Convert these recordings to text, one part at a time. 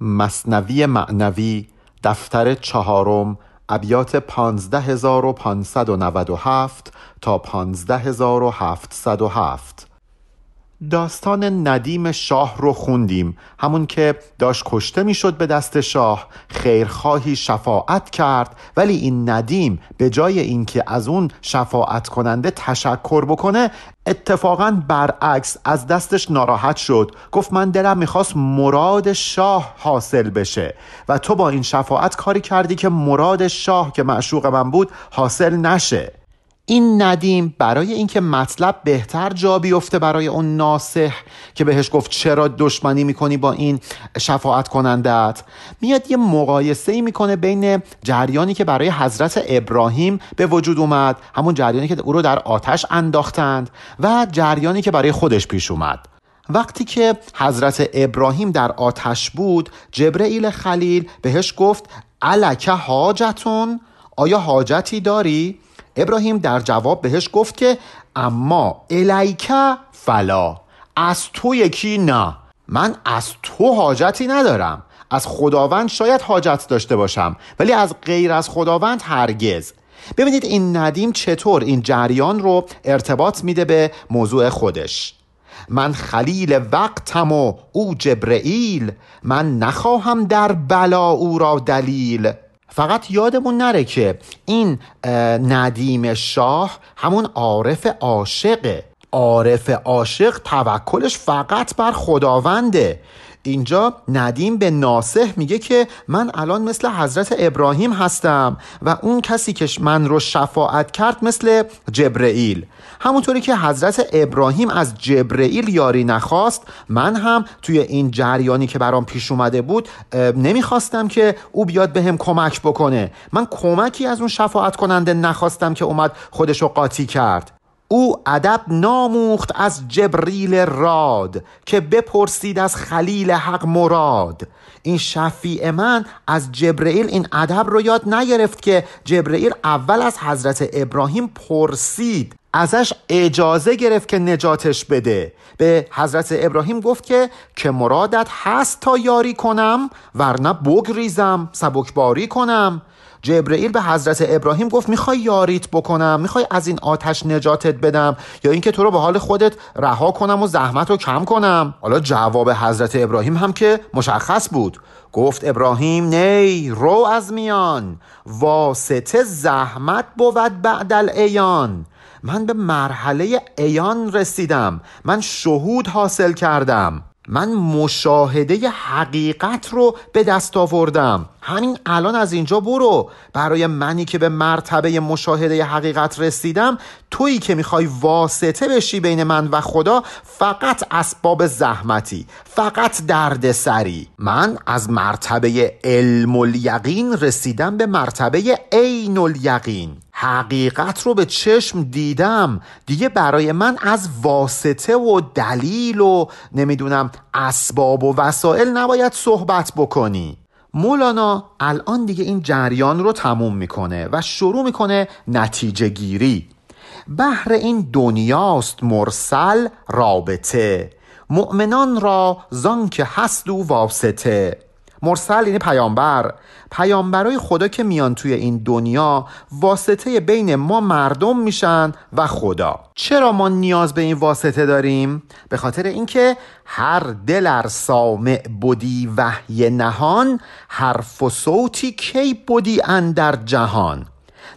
مصنوی معنوی دفتر چهارم ابیات 15597 تا 15707 داستان ندیم شاه رو خوندیم. همون که داشت کشته می‌شد به دست شاه خیرخواهی شفاعت کرد. ولی این ندیم به جای اینکه از اون شفاعت کننده تشکر بکنه اتفاقا برعکس از دستش ناراحت شد. گفت من دلم می‌خواست مراد شاه حاصل بشه. و تو با این شفاعت کاری کردی که مراد شاه که معشوق من بود حاصل نشه. این ندیم برای اینکه مطلب بهتر جا بیفته برای اون ناسح که بهش گفت چرا دشمنی می‌کنی با این شفاعت کنندت میاد یه مقایسه ای می‌کنه بین جریانی که برای حضرت ابراهیم به وجود اومد همون جریانی که او رو در آتش انداختند و جریانی که برای خودش پیش اومد. وقتی که حضرت ابراهیم در آتش بود جبرئیل خلیل بهش گفت الک حاجتون؟ آیا حاجتی داری؟ ابراهیم در جواب بهش گفت که اما الیکه فلا از تو یکی نه. من از تو حاجتی ندارم. از خداوند شاید حاجت داشته باشم ولی از غیر از خداوند هرگز. ببینید این ندیم چطور این جریان رو ارتباط میده به موضوع خودش. من خلیل وقتم و او جبرئیل من نخواهم در بلا او را دلیل. فقط یادمون نره که این ندیم شاه همون عارف عاشقه. عارف عاشق توکلش فقط بر خداونده. اینجا ندیم به ناسه میگه که من الان مثل حضرت ابراهیم هستم و اون کسی که من رو شفاعت کرد مثل جبرئیل. همونطوری که حضرت ابراهیم از جبرئیل یاری نخواست من هم توی این جریانی که برام پیش اومده بود نمی‌خواستم که او بیاد به هم کمک بکنه. من کمکی از اون شفاعت کننده نخواستم که اومد خودشو قاطی کرد. او ادب ناموخت از جبریل راد که بپرسید از خلیل حق مراد. این شفیع من از جبرئیل این ادب رو یاد نگرفت که جبرئیل اول از حضرت ابراهیم پرسید. ازش اجازه گرفت که نجاتش بده. به حضرت ابراهیم گفت که که مرادت هست تا یاری کنم ورنه بگریزم سبکباری کنم. جبرئیل به حضرت ابراهیم گفت می‌خوای یاریت بکنم می‌خوای از این آتش نجاتت بدم یا اینکه تو رو به حال خودت رها کنم و زحمت رو کم کنم؟ حالا جواب حضرت ابراهیم هم که مشخص بود. گفت ابراهیم نی رو از میان واسطه زحمت بود بعد الایان من به مرحله ایان رسیدم من شهود حاصل کردم. من مشاهده حقیقت رو به دست آوردم. همین الان از اینجا برو. برای منی که به مرتبه مشاهده حقیقت رسیدم تویی که می‌خوای واسطه بشی بین من و خدا فقط اسباب زحمتی فقط درد سری من از مرتبه علم الیقین رسیدم به مرتبه عین الیقین. حقیقت رو به چشم دیدم. دیگه برای من از واسطه و دلیل و نمی‌دونم اسباب و وسایل نباید صحبت بکنی. مولانا الان دیگه این جریان رو تموم می‌کنه و شروع می‌کنه نتیجه گیری. بهر این دنیاست مرسل رابطه. مؤمنان را زان که هست و واسطه. مرسل یعنی پیامبر. پیامبرای خدا که میان توی این دنیا واسطه بین ما مردم میشن و خدا. چرا ما نیاز به این واسطه داریم؟ به خاطر اینکه هر دلر سامع بودی وحی نهان حرف و صوتی کی بودی اندر جهان.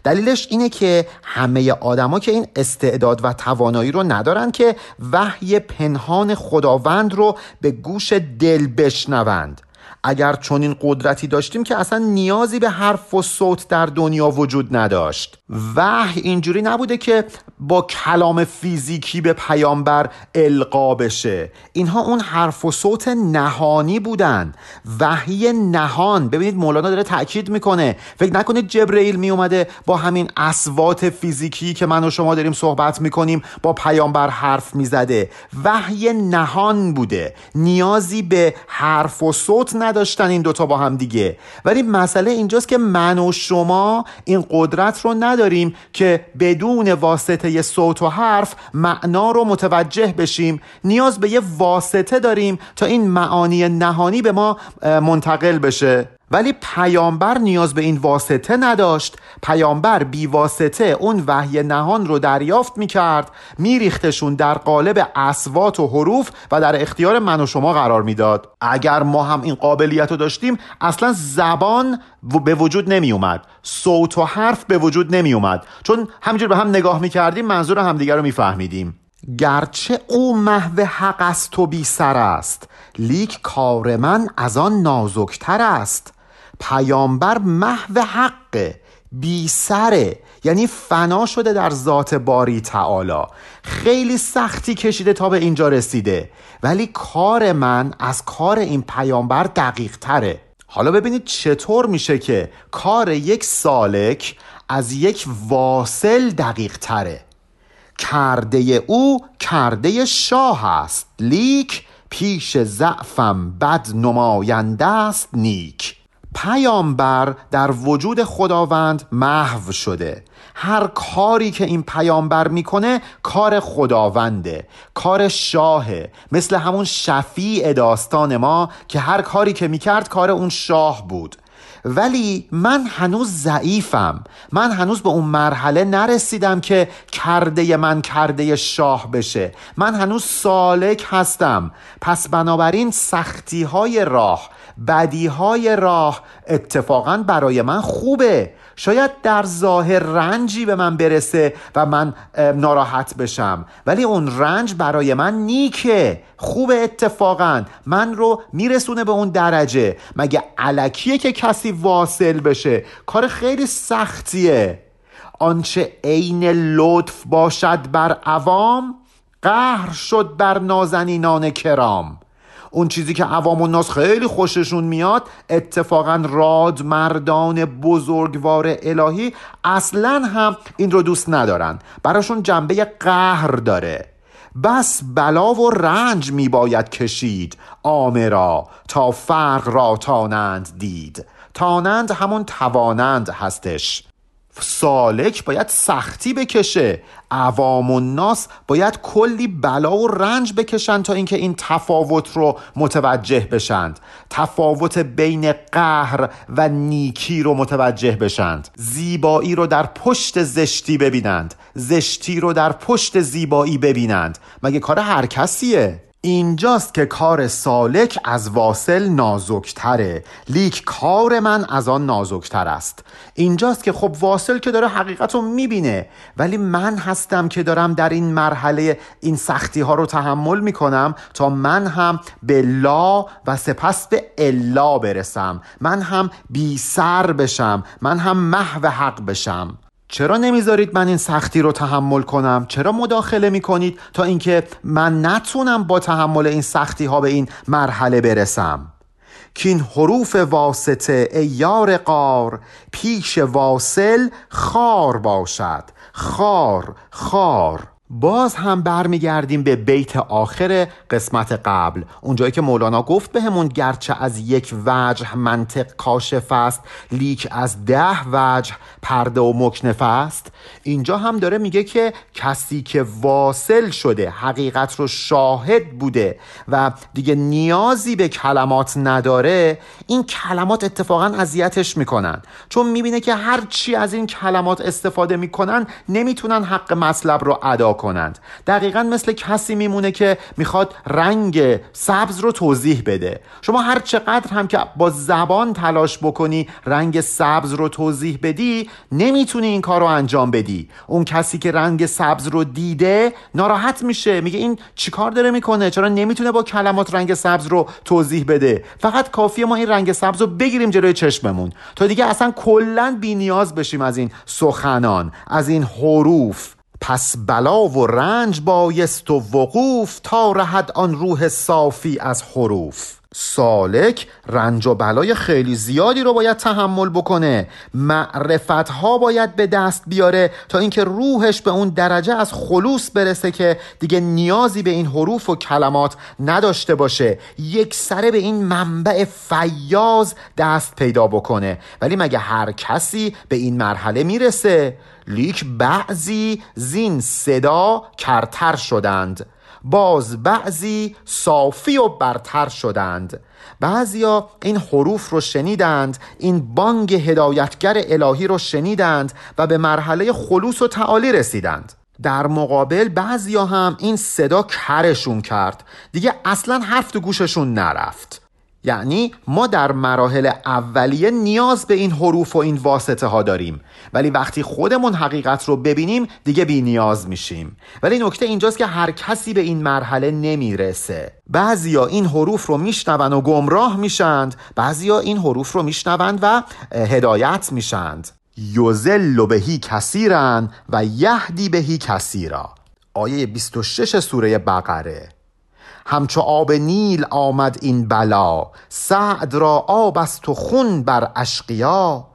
دلیلش اینه که همه آدما که این استعداد و توانایی رو ندارن که وحی پنهان خداوند رو به گوش دل بشنوند. اگر چنین قدرتی داشتیم که اصلا نیازی به حرف و صوت در دنیا وجود نداشت. وحی اینجوری نبوده که با کلام فیزیکی به پیامبر القا بشه. اینها اون حرف و صوت نهانی بودن. وحی نهان. ببینید مولانا داره تاکید می‌کنه. فکر نکنید جبرئیل میومده با همین اسوات فیزیکی که من و شما داریم صحبت می‌کنیم با پیامبر حرف می‌زده. وحی نهان بوده. نیازی به حرف و صوت نداشتن این دوتا با هم دیگه. ولی مسئله اینجاست که من و شما این قدرت رو نداریم که بدون واسطه صوت و حرف معنا رو متوجه بشیم. نیاز به یه واسطه داریم تا این معانی نهانی به ما منتقل بشه. ولی پیامبر نیاز به این واسطه نداشت. پیامبر بی واسطه اون وحی نهان رو دریافت می کرد می ریختشون در قالب اسوات و حروف و در اختیار من و شما قرار می‌داد. اگر ما هم این قابلیت رو داشتیم اصلا زبان به وجود نمی اومد صوت و حرف به وجود نمی اومد چون همینجور به هم نگاه می کردیم منظور همدیگر رو می فهمیدیم گرچه او محو حق است و بی سر است لیک کار من از آن نازکتر است. پیامبر محو حق بی سره یعنی فنا شده در ذات باری تعالی. خیلی سختی کشیده تا به اینجا رسیده. ولی کار من از کار این پیامبر دقیق تره. حالا ببینید چطور میشه که کار یک سالک از یک واصل دقیق تره. کرده او کرده شاه است. لیک پیش ضعفم بد نماینده است نیک. پیامبر در وجود خداوند محو شده. هر کاری که این پیامبر می‌کنه کار خداونده کار شاهه. مثل همون شفیع داستان ما که هر کاری که می‌کرد کار اون شاه بود. ولی من هنوز ضعیفم. من هنوز به اون مرحله نرسیدم که کرده من کرده شاه بشه. من هنوز سالک هستم. پس بنابراین سختی های راه بدی های راه اتفاقا برای من خوبه. شاید در ظاهر رنجی به من برسه و من ناراحت بشم. ولی اون رنج برای من نیکه. خوب اتفاقا. من رو میرسونه به اون درجه. مگه علکیه که کسی واصل بشه؟ کار خیلی سختیه. آنچه عین لطف باشد بر عوام قهر شد بر نازنینان کرام. اون چیزی که عوام الناس خیلی خوششون میاد اتفاقا راد مردان بزرگوار الهی اصلا هم این رو دوست ندارن. براشون جنبه قهر داره. بس بلا و رنج می باید کشید آمرا تا فرق را تانند دید. تانند همون توانند هستش. سالک باید سختی بکشه. عوام و ناس باید کلی بلا و رنج بکشند تا اینکه این تفاوت رو متوجه بشند. تفاوت بین قهر و نیکی رو متوجه بشند. زیبایی رو در پشت زشتی ببینند. زشتی رو در پشت زیبایی ببینند. مگه کار هر کسیه؟ اینجاست که کار سالک از واصل نازکتره. لیک کار من از آن نازکتر است. اینجاست که خب واصل که داره حقیقت رو می‌بینه ولی من هستم که دارم در این مرحله این سختی ها رو تحمل می‌کنم تا من هم به لا و سپس به الا برسم. من هم بی سر بشم. من هم محو حق بشم. چرا نمی‌ذارید من این سختی رو تحمل کنم؟ چرا مداخله می‌کنید تا اینکه من نتونم با تحمل این سختی ها به این مرحله برسم؟ که این حروف واسطه ای یار قار پیش واصل خار باشد. خار خار. باز هم برمیگردیم به بیت آخر قسمت قبل. اونجایی که مولانا گفت بهمون به گرچه از یک وجه منطق کاشف است لیک از ده وجه پرده و مکنف است اینجا هم داره میگه که کسی که واصل شده حقیقت رو شاهد بوده و دیگه نیازی به کلمات نداره این کلمات اتفاقا اذیتش می‌کنن. چون می‌بینه که هر چی از این کلمات استفاده می‌کنن نمی‌تونن حق مطلب رو ادا کنند. دقیقا مثل کسی میمونه که می‌خواد رنگ سبز رو توضیح بده. شما هر چقدر هم که با زبان تلاش بکنی رنگ سبز رو توضیح بدی نمی‌تونی این کار رو انجام بدی. اون کسی که رنگ سبز رو دیده ناراحت میشه. میگه این چیکار داره می‌کنه؟ چرا نمی‌تونه با کلمات رنگ سبز رو توضیح بده؟ فقط کافیه ما این رنگ سبز رو بگیریم جلوی چشممون. تا دیگه اصلا کلا بی نیاز بشیم از این سخنان از این حروف. پس بلا و رنج بایست و وقوف تا رهد آن روح صافی از حروف. سالک رنج و بلای خیلی زیادی رو باید تحمل بکنه. معرفت ها باید به دست بیاره تا اینکه روحش به اون درجه از خلوص برسه که دیگه نیازی به این حروف و کلمات نداشته باشه. یک سره به این منبع فیاز دست پیدا بکنه. ولی مگه هر کسی به این مرحله می‌رسه؟ لیک بعضی زین صدا کرتر شدند. باز بعضی صافی و برتر شدند. بعضیا این حروف رو شنیدند این بانگ هدایتگر الهی رو شنیدند و به مرحله خلوص و تعالی رسیدند. در مقابل بعضیا هم این صدا کرشون کرد. دیگه اصلا حرف تو گوششون نرفت. یعنی ما در مراحل اولیه نیاز به این حروف و این واسطه ها داریم. ولی وقتی خودمون حقیقت رو ببینیم دیگه بی نیاز میشیم. ولی نکته اینجاست که هر کسی به این مرحله نمی‌رسه. بعضیا این حروف رو میشنوند و گمراه میشند. بعضیا این حروف رو میشنوند و هدایت میشند. یوزل بهی کثیرن و یهدی بهی کثیرا. آیه 26 سوره بقره. همچو آب نیل آمد این بلا سعد را آب است و خون بر اشقیا.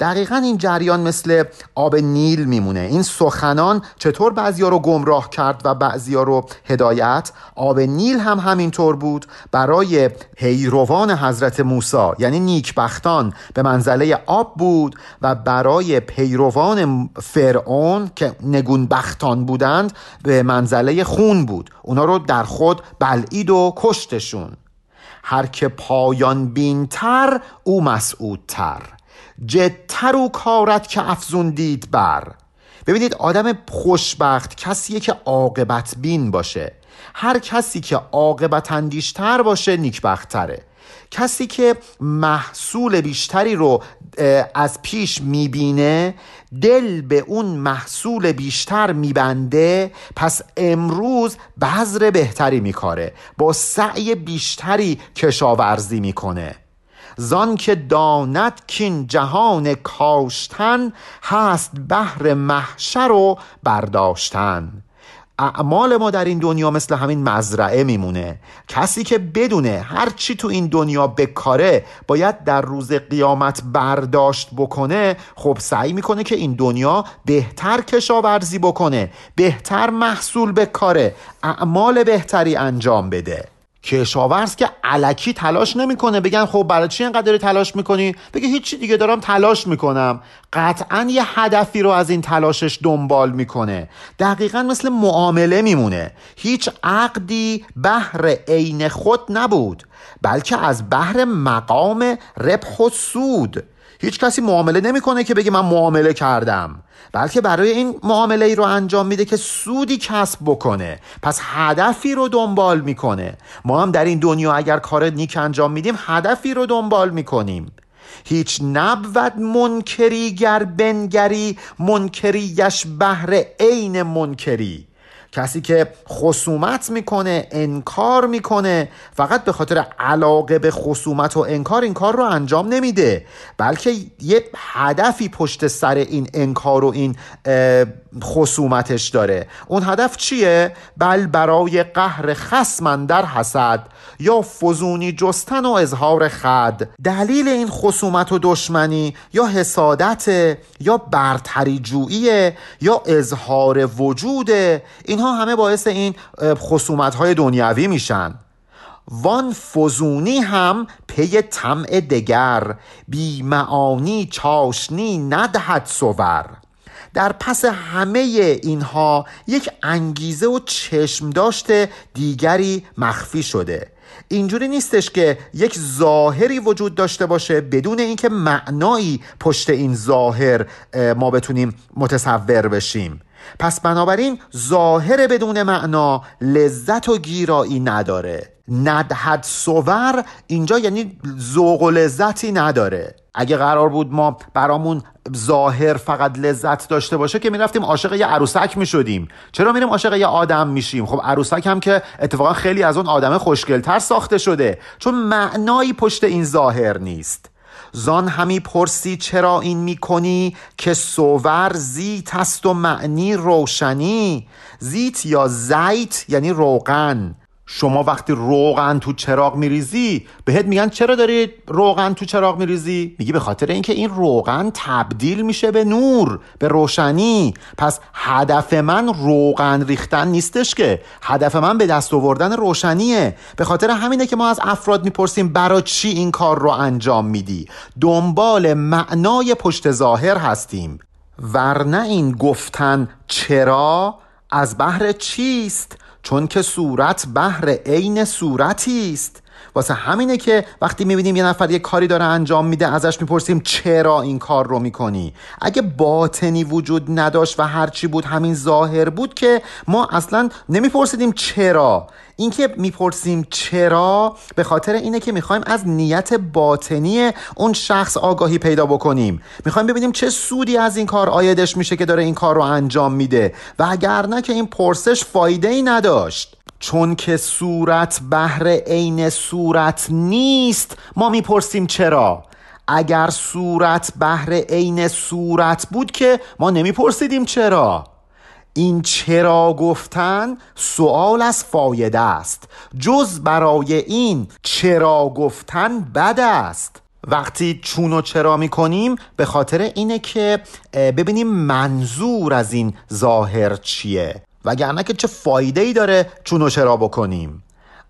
دقیقا این جریان مثل آب نیل میمونه. این سخنان چطور بعضیا رو گمراه کرد و بعضیا رو هدایت؟ آب نیل هم همینطور بود برای پیروان حضرت موسی یعنی نیکبختان به منزله آب بود و برای پیروان فرعون که نگونبختان بودند به منزله خون بود. اونا رو در خود بلعید و کشتشون. هر که پایان بینتر او مسعودتر. جدتر و کارت که افزون دید بر. ببینید آدم خوشبخت کسیه که عاقبت بین باشه. هر کسی که عاقبت اندیشتر باشه نیکبختره. کسی که محصول بیشتری رو از پیش می‌بینه دل به اون محصول بیشتر میبنده پس امروز بذر بهتری میکاره. با سعی بیشتری کشاورزی می‌کنه. زان که داند کین جهان کاشتن هست بهر محشر و برداشتن. اعمال ما در این دنیا مثل همین مزرعه میمونه. کسی که بدونه هر چی تو این دنیا بکاره باید در روز قیامت برداشت بکنه خب سعی می‌کنه که این دنیا بهتر کشاورزی بکنه بهتر محصول بکاره اعمال بهتری انجام بده. کشاورز که علکی تلاش نمی‌کنه. بگن خب برای چی اینقدر تلاش می‌کنی؟ بگه هیچی دیگه دارم تلاش می‌کنم. قطعا یه هدفی رو از این تلاشش دنبال می‌کنه. دقیقا مثل معامله میمونه. هیچ عقدی بهر عین خود نبود بلکه از بهر مقام ربح و سود. هیچ کسی معامله نمی‌کنه که بگه من معامله کردم. بلکه برای این معامله ای رو انجام میده که سودی کسب بکنه. پس هدفی رو دنبال می‌کنه. ما هم در این دنیا اگر کار نیک انجام میدیم هدفی رو دنبال می‌کنیم. هیچ نبود منکری گر بنگری منکریش بهر عین منکری. کسی که خصومت می‌کنه انکار می‌کنه فقط به خاطر علاقه به خصومت و انکار این کار رو انجام نمیده بلکه یه هدفی پشت سر این انکار و این خصومتش داره. اون هدف چیه؟ بل برای قهر خسمن در حسد یا فزونی جستن و اظهار خد. دلیل این خصومت و دشمنی یا حسادت یا برتری جویی یا اظهار وجود. اینها همه باعث این خصومت های دنیوی میشن. وان فزونی هم پی طمع دگر. بی معانی چاشنی ندهد سور در پس همه اینها یک انگیزه و چشم داشته دیگری مخفی شده. اینجوری نیستش که یک ظاهری وجود داشته باشه بدون اینکه معنایی پشت این ظاهر ما بتونیم متصور بشیم. پس بنابراین ظاهر بدون معنا لذت و گیرایی نداره. ندهد سور اینجا یعنی ذوق و لذتی نداره. اگه قرار بود ما برامون ظاهر فقط لذت داشته باشه که می‌رفتیم عاشق یه عروسک می‌شدیم. چرا میریم عاشق یه آدم میشیم؟ خب عروسک هم که اتفاقا خیلی از اون آدم خوشگلتر ساخته شده. چون معنایی پشت این ظاهر نیست. زان همی پرسی چرا این می‌کنی که سوور زیت است و معنی روشنی. زیت یا زیت یعنی روغن. شما وقتی روغن تو چراغ میریزی بهت میگن چرا داری روغن تو چراغ میریزی؟ میگی به خاطر اینکه این روغن تبدیل میشه به نور به روشنی. پس هدف من روغن ریختن نیستش که. هدف من به دست آوردن روشنیه. به خاطر همینه که ما از افراد می‌پرسیم برای چی این کار رو انجام میدی؟ دنبال معنای پشت ظاهر هستیم. ورنه این گفتن چرا از بهر چیست؟ چون که صورت بهر عین صورتی است. واسه همینه که وقتی می‌بینیم یه نفر یه کاری داره انجام میده ازش می‌پرسیم چرا این کار رو می‌کنی؟ اگه باطنی وجود نداشت و هرچی بود همین ظاهر بود که ما اصلا نمیپرسیدیم چرا. اینکه می‌پرسیم چرا به خاطر اینه که می‌خوایم از نیت باطنی اون شخص آگاهی پیدا بکنیم. می‌خوایم ببینیم چه سودی از این کار آیدش میشه که داره این کار رو انجام میده. و اگر نه که این پرسش فایده ای نداشت. چون که صورت بهر عین صورت نیست ما می‌پرسیم چرا. اگر صورت بهر عین صورت بود که ما نمیپرسیدیم چرا. این چرا گفتن سوال از فایده است. جز برای این چرا گفتن بد است. وقتی چون و چرا می‌کنیم به خاطر اینه که ببینیم منظور از این ظاهر چیه. وگرنه که چه فایده ای داره چون و چرا بکنیم.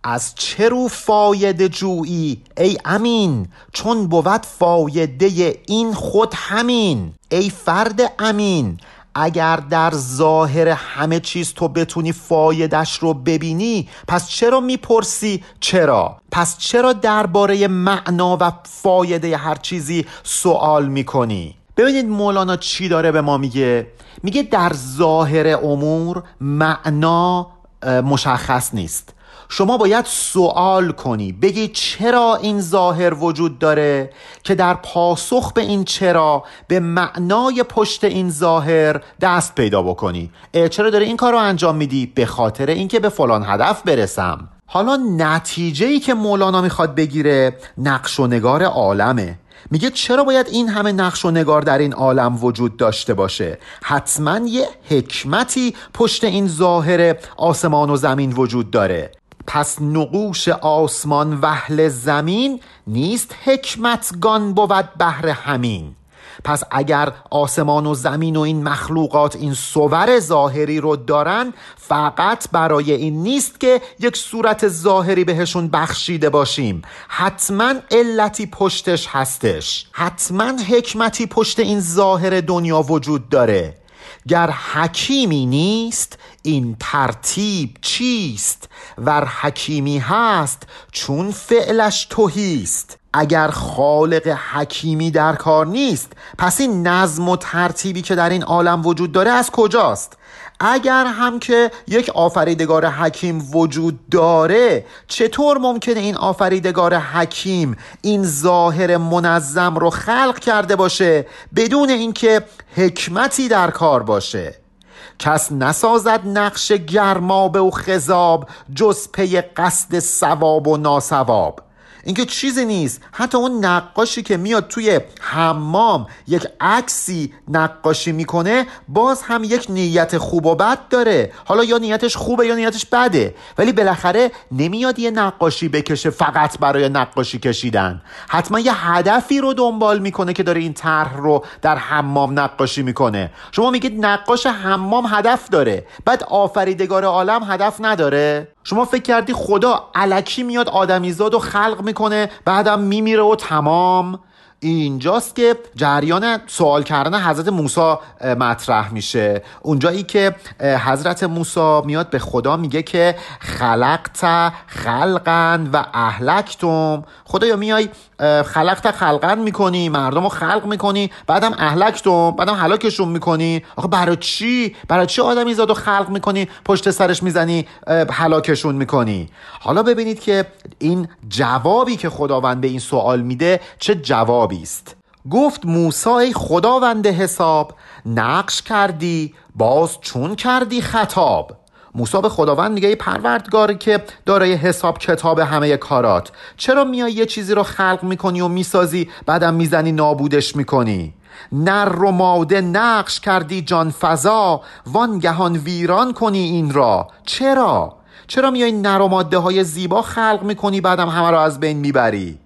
از چه رو فایده جویی؟ ای امین چون بود فایده این خود همین. ای فرد امین اگر در ظاهر همه چیز تو بتونی فایدش رو ببینی پس چرا می‌پرسی چرا؟ پس چرا درباره معنا و فایده هر چیزی سوال می‌کنی؟ ببینید مولانا چی داره به ما میگه؟ میگه در ظاهر امور معنا مشخص نیست. شما باید سوال کنی بگی چرا این ظاهر وجود داره که در پاسخ به این چرا به معنای پشت این ظاهر دست پیدا بکنی؟ چرا داره این کار رو انجام میدی؟ به خاطر اینکه به فلان هدف برسم. حالا نتیجه ای که مولانا می‌خواد بگیره نقش و نگار عالمه. میگه چرا باید این همه نقش و نگار در این عالم وجود داشته باشه؟ حتما یه حکمتی پشت این ظاهر آسمان و زمین وجود داره. پس نقوش آسمان وحل زمین نیست حکمتگان بود بهر همین. پس اگر آسمان و زمین و این مخلوقات این صور ظاهری رو دارن فقط برای این نیست که یک صورت ظاهری بهشون بخشیده باشیم. حتما علتی پشتش هستش. حتما حکمتی پشت این ظاهر دنیا وجود داره. گر حکیمی نیست این ترتیب چیست؟ ور حکیمی هست چون فعلش توهیست اگر خالق حکیمی در کار نیست پس این نظم و ترتیبی که در این عالم وجود داره از کجاست؟ اگر هم که یک آفریدگار حکیم وجود داره چطور ممکنه این آفریدگار حکیم این ظاهر منظم رو خلق کرده باشه بدون اینکه حکمتی در کار باشه؟ کس نسازد نقش گرمابه و خذاب جز پی قصد ثواب و ناسواب. اینکه چیزی نیست. حتی اون نقاشی که میاد توی حمام یک عکسی نقاشی می‌کنه باز هم یک نیت خوب و بد داره. حالا یا نیتش خوبه یا نیتش بده. ولی بالاخره نمیاد یه نقاشی بکشه فقط برای نقاشی کشیدن. حتما یه هدفی رو دنبال می‌کنه که داره این طرح رو در حمام نقاشی می‌کنه. شما میگید نقاش حمام هدف داره. بعد آفریدگار عالم هدف نداره. شما فکر کردی خدا علکی میاد آدمیزاد و خلق می‌کنه. بعدم میمیره و تمام. اینجاست که جریان سوال کردن حضرت موسی مطرح میشه. اونجایی که حضرت موسی میاد به خدا میگه که خلقت خلقن و اهلکتم. خدایا میای خلقت خلقن می‌کنی مردم رو خلق می‌کنی بعدم اهلکتم بعدم هلاکشون می‌کنی. آخه برای چی؟ برای چی آدمی زاد و خلق می‌کنی پشت سرش می‌زنی هلاکشون می‌کنی؟ حالا ببینید که این جوابی که خداوند به این سوال میده چه جوابی است؟ گفت موسی خداوند حساب نقش کردی باز چون کردی خطاب. موسی به خداوند میگه ای پروردگاری که دارای حساب کتاب همه کارات چرا میای یه چیزی رو خلق می‌کنی و می‌سازی بعدم می‌زنی نابودش می‌کنی؟ نر و ماده نقش کردی جان فضا وانگهان ویران کنی این را. چرا؟ چرا میای نر و ماده های زیبا خلق می‌کنی بعدم همه رو از بین می‌بری؟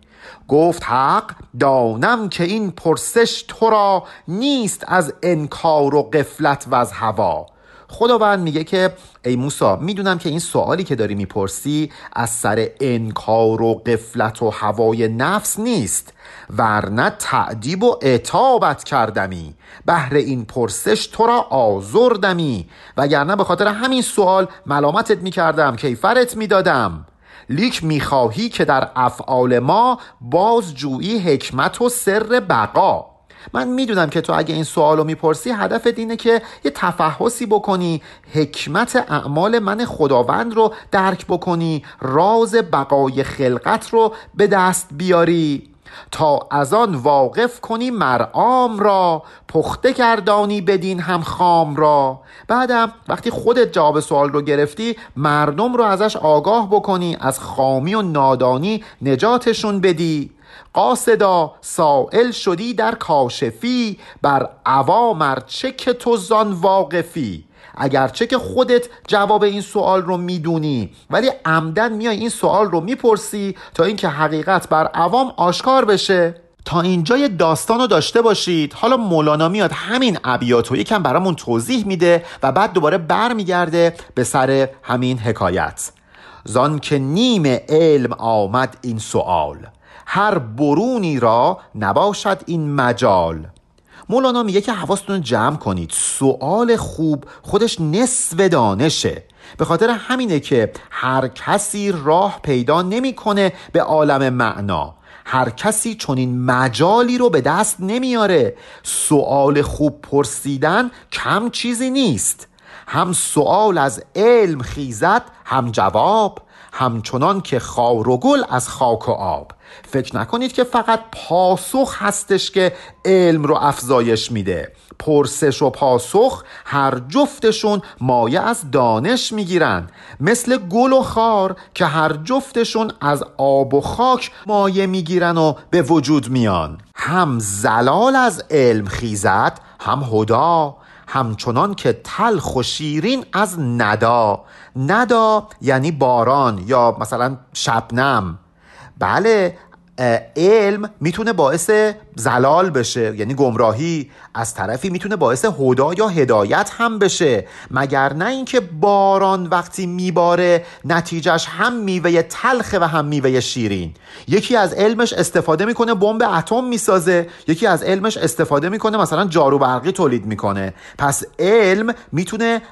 گفت حق دانم که این پرسش تو را نیست از انکار و قفلت و از هوا. خداوند میگه که ای موسا می‌دونم که این سوالی که داری می‌پرسی از سر انکار و قفلت و هوای نفس نیست ورنه تعدیب و اعتابت کردمی. بهر این پرسش تو را آزردمی. وگرنه به خاطر همین سوال ملامتت می‌کردم کیفرت می‌دادم. لیک می‌خواهی که در افعال ما بازجویی حکمت و سر بقا. من می‌دونم که تو اگه این سوال رو می‌پرسی هدف اینه که یه تفحصی بکنی حکمت اعمال من خداوند رو درک بکنی راز بقای خلقت رو به دست بیاری تا از آن واقف کنی مرعام را پخته کردانی بدین هم خام را. بعدم وقتی خودت جواب سوال رو گرفتی مردم رو ازش آگاه بکنی از خامی و نادانی نجاتشون بدی. قاصدا سائل شدی در کاشفی بر عوامر چه که تو زان واقفی. اگرچه که خودت جواب این سوال رو می‌دونی. ولی عمدن میای این سوال رو می‌پرسی تا اینکه حقیقت بر عوام آشکار بشه. تا اینجای داستان رو داشته باشید. حالا مولانا میاد همین ابیات رو یکم برامون توضیح میده و بعد دوباره برمیگرده به سر همین حکایت. زان که نیم علم آمد این سوال هر برونی را نباشد این مجال. مولانا میگه که حواستون جمع کنید. سوال خوب خودش نصف دانشه. به خاطر همینه که هر کسی راه پیدا نمی‌کنه به عالم معنا. هر کسی چنین مجالی رو به دست نمیاره. سوال خوب پرسیدن کم چیزی نیست. هم سوال از علم خیزد هم جواب. همچنان که خار و گل از خاک و آب. فکر نکنید که فقط پاسخ هستش که علم رو افزایش میده. پرسش و پاسخ هر جفتشون مایه از دانش می‌گیرن. مثل گل و خار که هر جفتشون از آب و خاک مایه می‌گیرن و به وجود میان. هم زلال از علم خیزد هم هدا همچنان که تلخ و از ندا. ندا یعنی باران یا مثلا شبنم. بله علم می‌تونه باعث زلال بشه یعنی گمراهی از طرفی می‌تونه باعث هدا یا هدایت هم بشه. مگر نه اینکه باران وقتی میباره نتیجهش هم میوه تلخه و هم میوه شیرین. یکی از علمش استفاده می‌کنه بمب اتم می‌سازه. یکی از علمش استفاده می‌کنه مثلا جارو برقی تولید می‌کنه. پس علم می‌تونه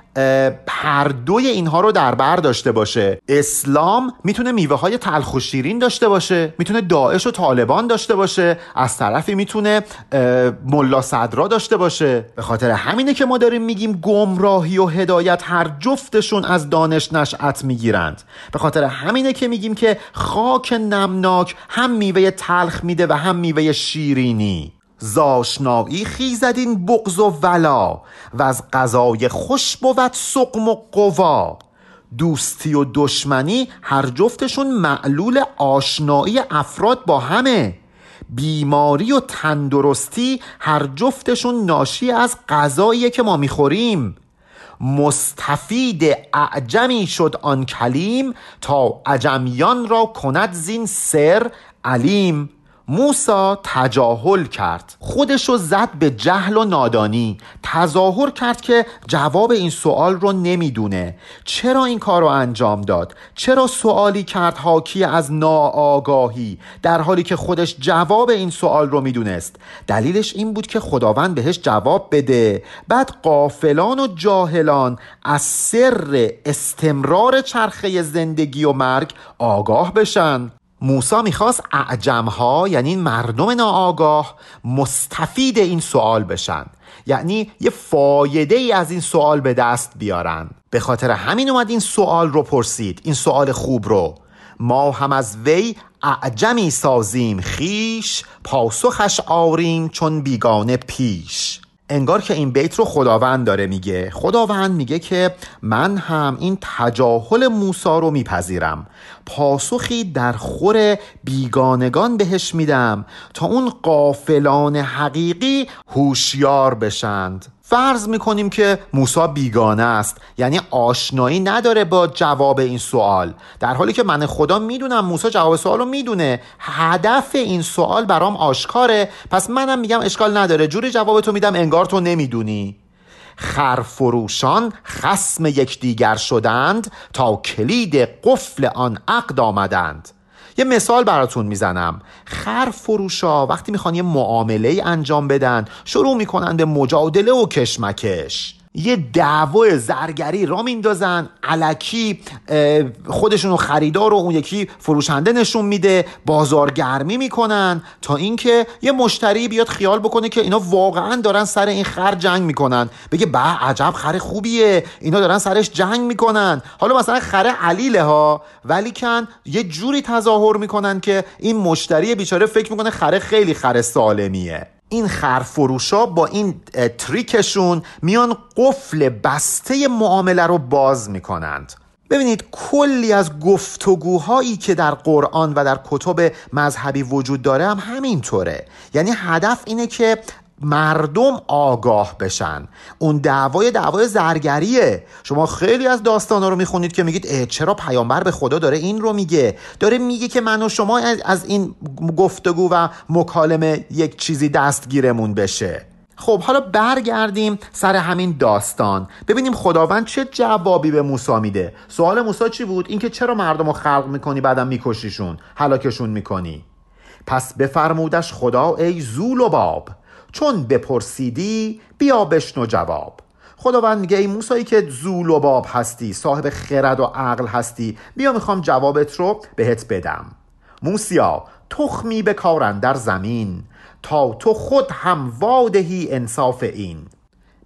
هر دوی اینها رو در بر داشته باشه. اسلام می‌تونه میوه های تلخ و شیرین داشته باشه. می‌تونه داعش و طالبان داشته باشه. از طرفی می‌تونه ملا صدرا داشته باشه. به خاطر همینه که ما داریم میگیم گمراهی و هدایت هر جفتشون از دانش نشأت می‌گیرند. به خاطر همینه که میگیم که خاک نمناک هم میوه تلخ میده و هم میوه شیرینی. زاشنایی خیزدین بغز و ولا و از غذای خوش بود سقم و قوا. دوستی و دشمنی هر جفتشون معلول آشنایی افراد با همه. بیماری و تندرستی هر جفتشون ناشی از غذایی که ما می‌خوریم. مستفید اعجمی شد آن کلیم تا عجمیان را کند زین سر علیم. موسا تجاهل کرد. خودشو زد به جهل و نادانی. تظاهر کرد که جواب این سوال رو نمی‌دونه. چرا این کار رو انجام داد؟ چرا سوالی کرد حاکی از ناآگاهی؟ در حالی که خودش جواب این سوال رو می‌دونست. دلیلش این بود که خداوند بهش جواب بده. بعد قافلان و جاهلان از سر استمرار چرخه زندگی و مرگ آگاه بشن. موسا می‌خواست اعجمها یعنی مردم ناآگاه مستفید این سوال بشن. یعنی یه فایده ای از این سوال به دست بیارن. به خاطر همین اومد این سوال رو پرسید این سوال خوب رو. ما هم از وی اعجمی سازیم خیش پاسخش آریم چون بیگانه پیش. انگار که این بیت رو خداوند داره میگه. خداوند میگه که من هم این تجاهل موسا رو میپذیرم. پاسخی در خور بیگانگان بهش میدم تا اون قافلان حقیقی هوشیار بشند. فرض می‌کنیم که موسا بیگانه است. یعنی آشنایی نداره با جواب این سوال. در حالی که من خدا می‌دونم موسا جواب سوال رو می‌دونه. هدف این سوال برام آشکاره. پس منم میگم اشکال نداره. جوری جواب تو میدم انگار تو نمی‌دونی. خرفروشان خسم یکدیگر شدند تا کلید قفل آن عقد آمدند. یه مثال براتون می‌زنم. خر فروشا وقتی می‌خوان یه معامله انجام بدن شروع می‌کنن به مجادله و کشمکش. یه دعوای زرگری را میندازن علکی خودشون خریدار و اون یکی فروشنده نشون میده بازارگرمی می‌کنن تا اینکه یه مشتری بیاد خیال بکنه که اینا واقعا دارن سر این خر جنگ می‌کنن. بگه به عجب خر خوبیه. اینا دارن سرش جنگ می‌کنن. حالا مثلا خر علیله ها ولی کن یه جوری تظاهر می‌کنن که این مشتری بیچاره فکر می‌کنه خره خیلی خر سالمیه. این خرفروشا با این تریکشون میان قفل بسته معامله رو باز می‌کنند. ببینید کلی از گفتگوهایی که در قرآن و در کتب مذهبی وجود داره هم همینطوره. یعنی هدف اینه که مردم آگاه بشن. اون دعوای دعوای زرگریه. شما خیلی از داستانا رو می‌خونید که میگید چرا پیامبر به خدا داره این رو میگه؟ داره میگه که من و شما از این گفتگو و مکالمه یک چیزی دستگیرمون بشه. خب حالا برگردیم سر همین داستان. ببینیم خداوند چه جوابی به موسی میده. سوال موسی چی بود؟ اینکه چرا مردم رو خلق می‌کنی بعدم میکشیشون هلاکشون می‌کنی؟ پس بفرمودش خدا ای زول و باب. چون بپرسیدی بیا بشنو جواب. خداوند میگه ای موسایی که زول و باب هستی صاحب خرد و عقل هستی بیا می‌خوام جوابت رو بهت بدم. موسیا تخمی بکارن در زمین تا تو خود هم وادهی انصاف این.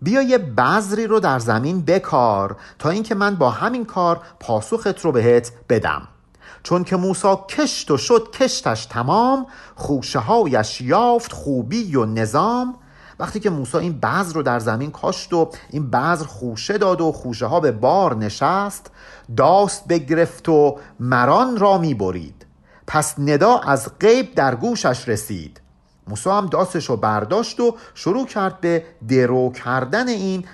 بیا یه بذری رو در زمین بکار تا اینکه من با همین کار پاسخت رو بهت بدم. چون که موسا کشت و شد کشتش تمام خوشه هایش یافت خوبی و نظام. وقتی که موسی این بذر رو در زمین کاشت و این بذر خوشه داد و خوشه ها به بار نشست داست بگرفت و مران را می برید پس ندا از غیب در گوشش رسید. موسی هم داستش رو برداشت و شروع کرد به درو کردن این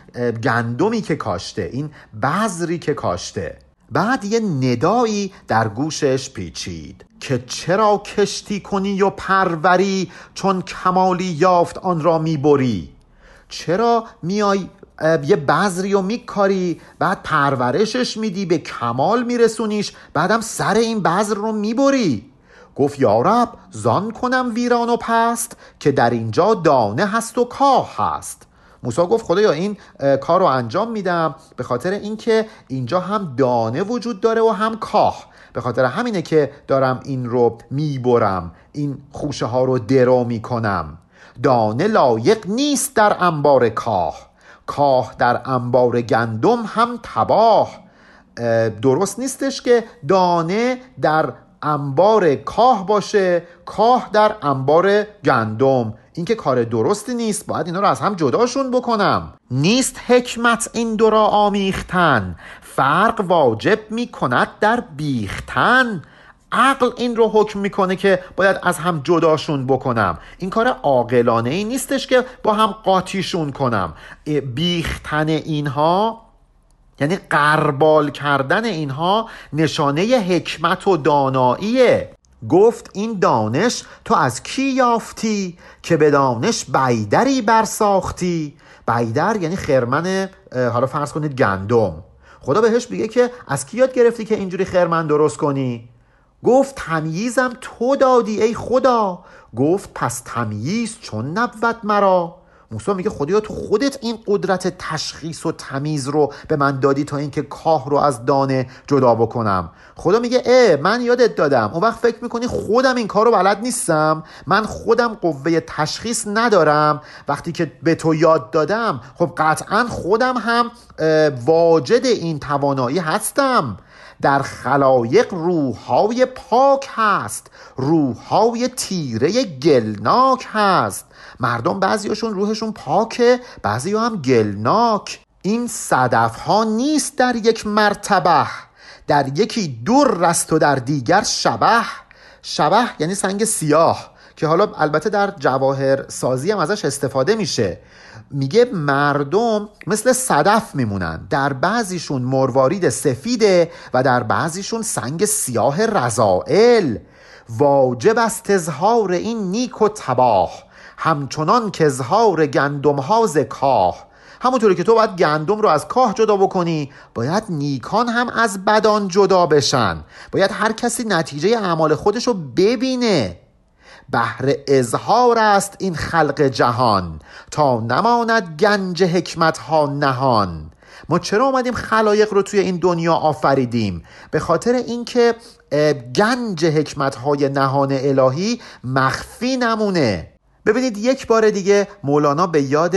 گندمی که کاشته این بذری که کاشته. بعد یه ندایی در گوشش پیچید که چرا کشتی کنی و پروری چون کمالی یافت آن را می‌بری؟ چرا میای یه بذری و میکاری بعد پرورشش میدی به کمال میرسونیش بعدم سر این بذر رو می‌بری؟ گفت یارب زان کنم ویران و پست که در اینجا دانه هست و کاه هست. موسی گفت خدایا این کار رو انجام میدم به خاطر اینکه اینجا هم دانه وجود داره و هم کاه. به خاطر همینه که دارم این رو می‌برم این خوشه ها رو درو می‌کنم. دانه لایق نیست در انبار کاه. کاه در انبار گندم هم تباه. درست نیستش که دانه در انبار کاه باشه کاه در انبار گندم. این که کار درستی نیست باید اینا رو از هم جداشون بکنم. نیست حکمت این دو را آمیختن. فرق واجب می کند در بیختن. عقل این رو حکم می‌کنه که باید از هم جداشون بکنم. این کار عاقلانه ای نیستش که با هم قاطیشون کنم. بیختن اینها یعنی قربال کردن اینها نشانه حکمت و داناییه. گفت این دانش تو از کی یافتی که به دانش بیدری برساختی؟ بیدر یعنی خرمن حالا فرض کنید گندم. خدا بهش میگه که از کی یاد گرفتی که اینجوری خرمن درست کنی؟ گفت تمییزم تو دادی ای خدا. گفت پس تمییز چون نبود مرا؟ موسی میگه خدایا تو خودت این قدرت تشخیص و تمیز رو به من دادی تا اینکه کاه رو از دانه جدا بکنم. خدا میگه اه من یادت دادم. اون وقت فکر می‌کنی خودم این کار رو بلد نیستم. من خودم قوه تشخیص ندارم. وقتی که به تو یاد دادم خب قطعا خودم هم واجد این توانایی هستم. در خلایق روحهای پاک هست روحهای تیره گلناک هست. مردم بعضیاشون روحشون پاکه بعضی هم گلناک. این صدف ها نیست در یک مرتبه در یکی دور رست و در دیگر شبه. شبه یعنی سنگ سیاه که حالا البته در جواهر سازی هم ازش استفاده میشه. میگه مردم مثل صدف میمونن. در بعضیشون مروارید سفیده و در بعضیشون سنگ سیاه رضائل. واجب است اظهار این نیک و تباه همچنان که اظهار گندم ها کاه. همونطوری که تو باید گندم رو از کاه جدا بکنی باید نیکان هم از بدان جدا بشن. باید هر کسی نتیجه اعمال خودش رو ببینه. بهر اظهار است این خلق جهان تا نماند گنج حکمت ها نهان. ما چرا اومدیم خلایق رو توی این دنیا آفریدیم؟ به خاطر اینکه گنج حکمت های نهان الهی مخفی نمونه. ببینید یک بار دیگه مولانا به یاد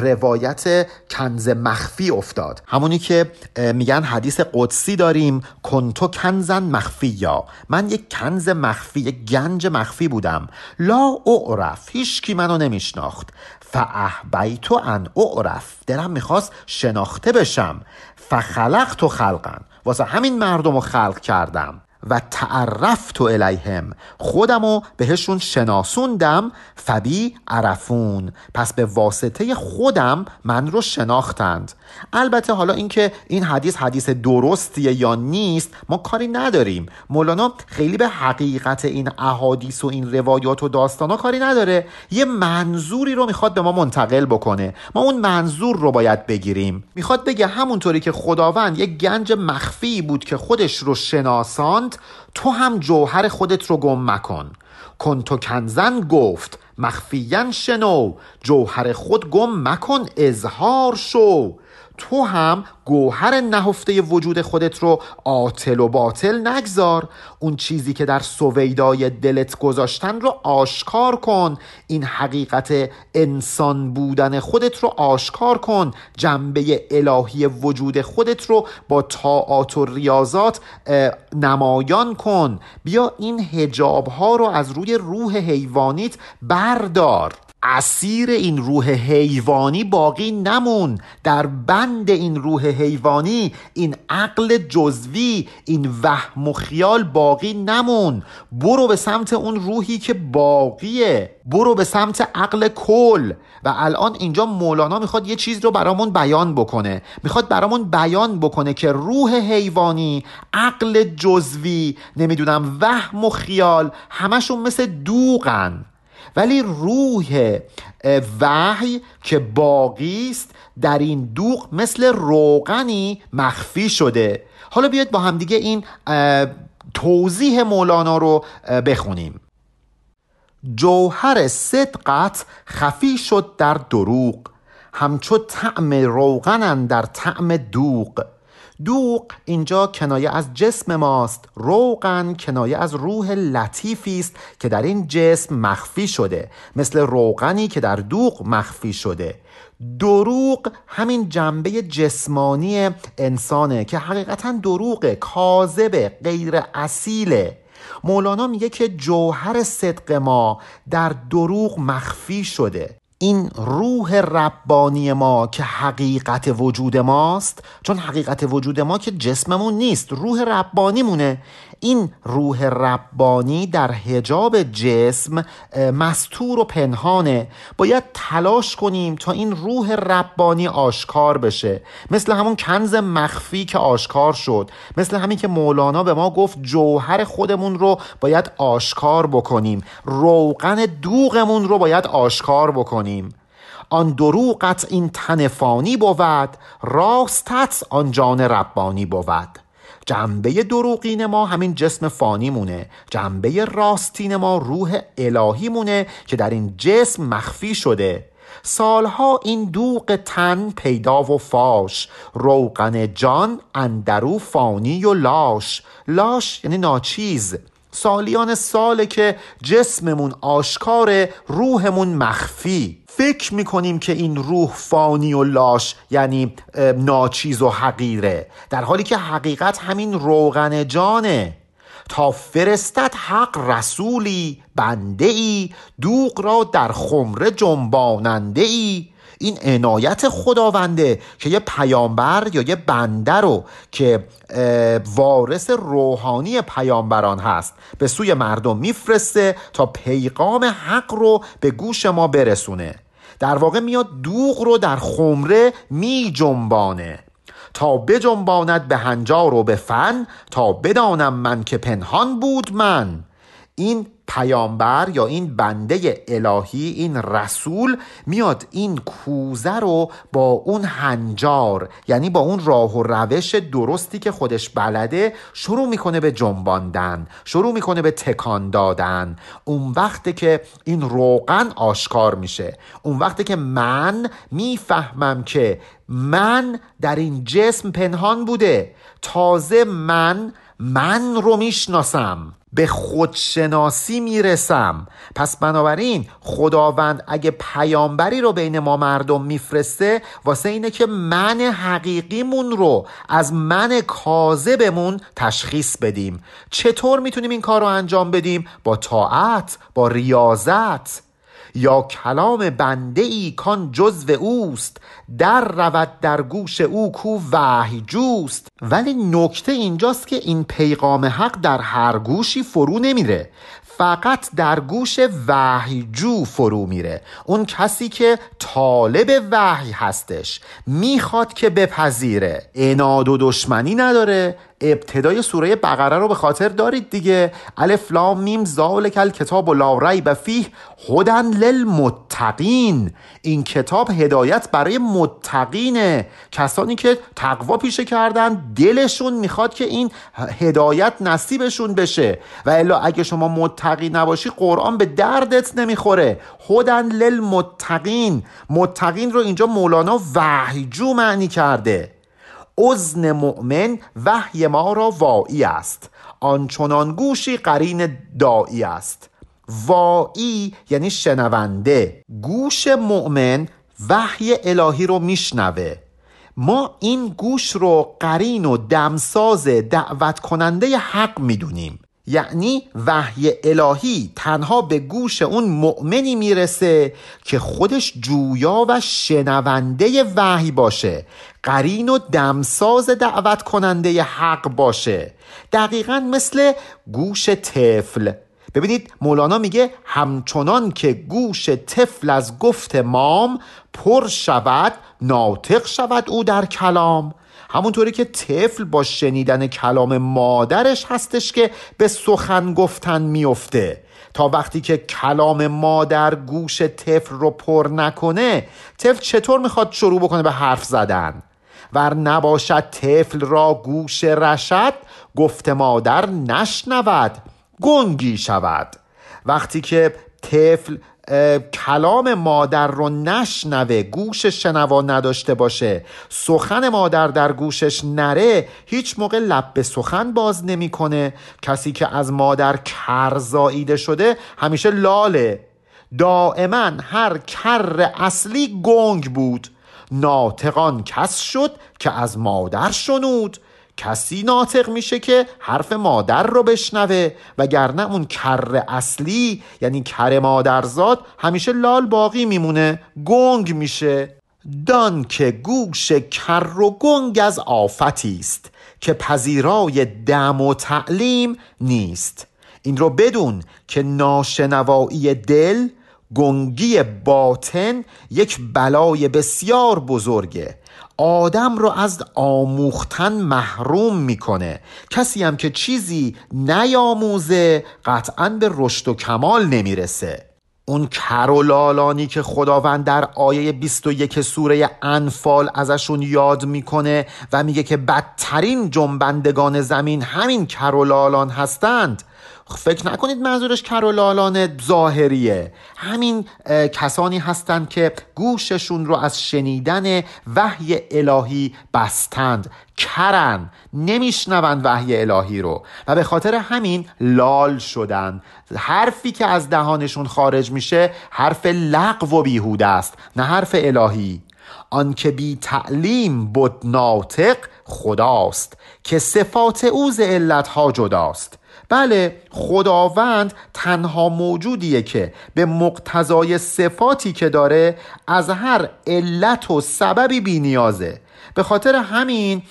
روایت کنز مخفی افتاد. همونی که میگن حدیث قدسی داریم کنتو کنزن مخفی یا من یک کنز مخفی یک گنج مخفی بودم. لا اعرف هیچ کی منو نمیشناخت. فاحبیتو ان اعرف. درم می‌خواست شناخته بشم. فخلقت و خلقن واسه همین مردم رو خلق کردم. و تعرفت الیهم. خودمو بهشون شناسوندم. فبی عرفون. پس به واسطه خودم من رو شناختند. البته حالا اینکه این حدیث حدیث درستیه یا نیست ما کاری نداریم. مولانا خیلی به حقیقت این احادیث و این روایات و داستانا کاری نداره. یه منظوری رو می‌خواد به ما منتقل بکنه. ما اون منظور رو باید بگیریم. می‌خواد بگه همونطوری که خداوند یک گنج مخفی بود که خودش رو شناساند تو هم جوهر خودت رو گم مکن. کنتو کنزن گفت مخفیان شنو جوهر خود گم مکن اظهار شو. تو هم گوهر نهفته وجود خودت رو آتل و باطل نگذار. اون چیزی که در سویدای دلت گذاشتن رو آشکار کن. این حقیقت انسان بودن خودت رو آشکار کن. جنبه الهی وجود خودت رو با طاعات و ریاضات نمایان کن. بیا این هجاب ها رو از روی روح حیوانیت بردار. اسیر این روح حیوانی باقی نمون. در بند این روح حیوانی این عقل جزوی این وهم و خیال باقی نمون. برو به سمت اون روحی که باقیه. برو به سمت عقل کل. و الان اینجا مولانا می‌خواد یه چیز رو برامون بیان بکنه. می‌خواد برامون بیان بکنه که روح حیوانی عقل جزوی نمی‌دونم وهم و خیال همشون مثل دوغن. ولی روح وحی که باقی است در این دوغ مثل روغنی مخفی شده. حالا بیاید با همدیگه این توضیح مولانا رو بخونیم. جوهر صدقت خفی شد در دروغ همچو طعم روغنن در طعم دوغ. دوغ اینجا کنایه از جسم ماست. روغن کنایه از روح لطیفی است که در این جسم مخفی شده. مثل روغنی که در دوغ مخفی شده. دروغ همین جنبه جسمانی انسانه که حقیقتا دروغه کاذبه غیر اصیله. مولانا میگه که جوهر صدق ما در دروغ مخفی شده. این روح ربانی ما که حقیقت وجود ماست چون حقیقت وجود ما که جسممون نیست روح ربانی مونه این روح ربانی در حجاب جسم مستور و پنهانه. باید تلاش کنیم تا این روح ربانی آشکار بشه. مثل همون کنز مخفی که آشکار شد. مثل همین که مولانا به ما گفت جوهر خودمون رو باید آشکار بکنیم. روغن دوغمون رو باید آشکار بکنیم. آن دروغت این تنفانی بود راستت آن جان ربانی بود. جنبه دروغین ما همین جسم فانی مونه. جنبه راستین ما روح الهی مونه که در این جسم مخفی شده. سالها این دوغ تن پیدا و فاش. روغن جان اندرو فانی و لاش. لاش یعنی ناچیز. سالیان ساله که جسممون آشکار روحمون مخفی. فکر می‌کنیم که این روح فانی و لاش یعنی ناچیز و حقیره. در حالی که حقیقت همین روغن جانه. تا فرستد حق رسولی بنده ای دوغ را در خمره جنباننده ای. این عنایت خداونده که یه پیامبر یا یه بنده رو که وارث روحانی پیامبران هست به سوی مردم میفرسته تا پیغام حق رو به گوش ما برسونه. در واقع میاد دوغ رو در خمره می جنبانه تا بجنباند به هنجار و به فن تا بدانم من که پنهان بود من. این پیامبر یا این بنده الهی این رسول میاد این کوزه رو با اون هنجار یعنی با اون راه و روش درستی که خودش بلده شروع می‌کنه به جنباندن شروع می‌کنه به تکان دادن. اون وقتی که این روغن آشکار میشه. اون وقتی که من می‌فهمم که من در این جسم پنهان بوده. تازه من من رو می‌شناسم. به خودشناسی می‌رسم. پس بنابراین خداوند اگه پیامبری رو بین ما مردم میفرسته واسه اینه که من حقیقیمون رو از من کاذبمون تشخیص بدیم. چطور می‌تونیم این کار رو انجام بدیم؟ با طاعت با ریاضت. یا کلام بنده ای کان جزو اوست در رود در گوش او کو وحی جوست. ولی نکته اینجاست که این پیغام حق در هر گوشی فرو نمیره. فقط در گوش وحیجو فرو میره. اون کسی که طالب وحی هستش می‌خواد که بپذیره. اناد و دشمنی نداره ابتدای سوره بقره رو به خاطر دارید دیگه. الف لام میم ذالک کتاب و لا ریب فیه هدن للمتقین. این کتاب هدایت برای متقینه. کسانی که تقوا پیشه کردن دلشون می‌خواد که این هدایت نصیبشون بشه. و الا اگه شما متقی نباشی قرآن به دردت نمی‌خوره. هدن للمتقین. متقین رو اینجا مولانا وحیجو معنی کرده. ازن مؤمن وحی ما را واعی است. آنچنان گوشی قرین دایی است. واعی یعنی شنونده. گوش مؤمن وحی الهی رو میشنوه. ما این گوش رو قرین و دمساز دعوت کننده حق می‌دونیم. یعنی وحی الهی تنها به گوش اون مؤمنی می‌رسه که خودش جویا و شنونده وحی باشه قرین و دمساز دعوت کننده حق باشه. دقیقا مثل گوش طفل. ببینید مولانا میگه همچنان که گوش طفل از گفت مام پر شود ناطق شود او در کلام. همونطوری که طفل با شنیدن کلام مادرش هستش که به سخن گفتن میفته. تا وقتی که کلام مادر گوش طفل رو پر نکنه طفل چطور می‌خواد شروع بکنه به حرف زدن؟ ور نباشد طفل را گوش رشد گفت مادر نشنود گنگی شود. وقتی که طفل کلام مادر رو نشنوه گوش شنوا نداشته باشه. سخن مادر در گوشش نره هیچ موقع لب به سخن باز نمی‌کنه. کسی که از مادر کرزاییده شده همیشه لاله. دائما هر کر اصلی گنگ بود. ناطقان کس شد که از مادر شنود. کسی ناطق میشه که حرف مادر رو بشنوه وگرنه اون کر اصلی یعنی کر مادرزاد همیشه لال باقی میمونه گنگ میشه. دان که گوش کر و گنگ از آفتی است که پذیرای دم و تعلیم نیست. این رو بدون که ناشنوایی دل گنگی باطن یک بلای بسیار بزرگه. آدم رو از آموختن محروم می‌کنه. کسی هم که چیزی نیاموزه قطعا به رشد و کمال نمی‌رسه. اون کرولالانی که خداوند در آیه 21 سوره انفال ازشون یاد می‌کنه و میگه که بدترین جنبندگان زمین همین کرولالان هستند فکر نکنید منظورش کرولالان ظاهریه. همین کسانی هستند که گوششون رو از شنیدن وحی الهی بستند. کرن. نمیشنوند وحی الهی رو. و به خاطر همین لال شدن. حرفی که از دهانشون خارج میشه حرف لغو و بیهوده است نه حرف الهی. آنکه بی تعلیم بود ناطق خداست که صفات او ز علتها جداست. بله خداوند تنها موجودیه که به مقتضای صفاتی که داره از هر علت و سببی بینیازه به خاطر همین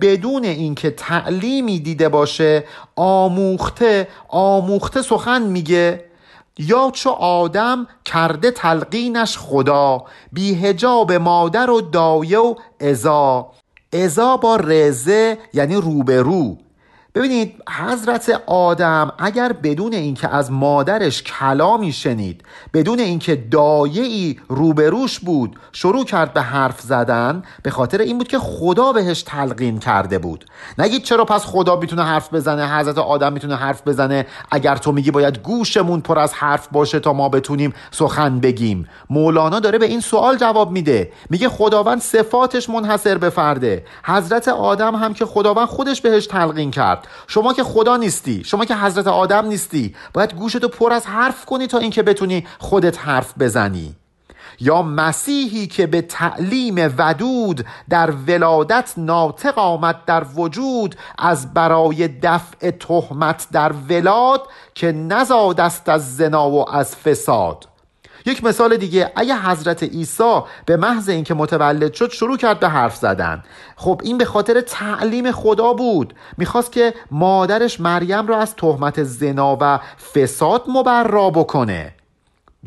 بدون اینکه تعلیمی دیده باشه آموخته آموخته سخن میگه یا چو آدم کرده تلقینش خدا بی هجاب مادر و دایه و ازا ازا با رزه یعنی روبرو. ببینید حضرت آدم اگر بدون اینکه از مادرش کلامی شنید بدون اینکه دایعی روبروش بود شروع کرد به حرف زدن به خاطر این بود که خدا بهش تلقین کرده بود. نگید چرا پس خدا می‌تونه حرف بزنه حضرت آدم می‌تونه حرف بزنه؟ اگر تو میگی باید گوشمون پر از حرف باشه تا ما بتونیم سخن بگیم. مولانا داره به این سوال جواب میده. میگه خداوند صفاتش منحصر به فرده. حضرت آدم هم که خداوند خودش بهش تلقین کرد. شما که خدا نیستی شما که حضرت آدم نیستی باید گوشتو پر از حرف کنی تا اینکه بتونی خودت حرف بزنی. یا مسیحی که به تعلیم ودود در ولادت ناطق آمد در وجود از برای دفع تهمت در ولاد که نزاد است از زنا و از فساد. یک مثال دیگه اگه حضرت عیسی به محض اینکه متولد شد شروع کرد به حرف زدن. خب این به خاطر تعلیم خدا بود. می‌خواست که مادرش مریم را از تهمت زنا و فساد مبرا بکنه.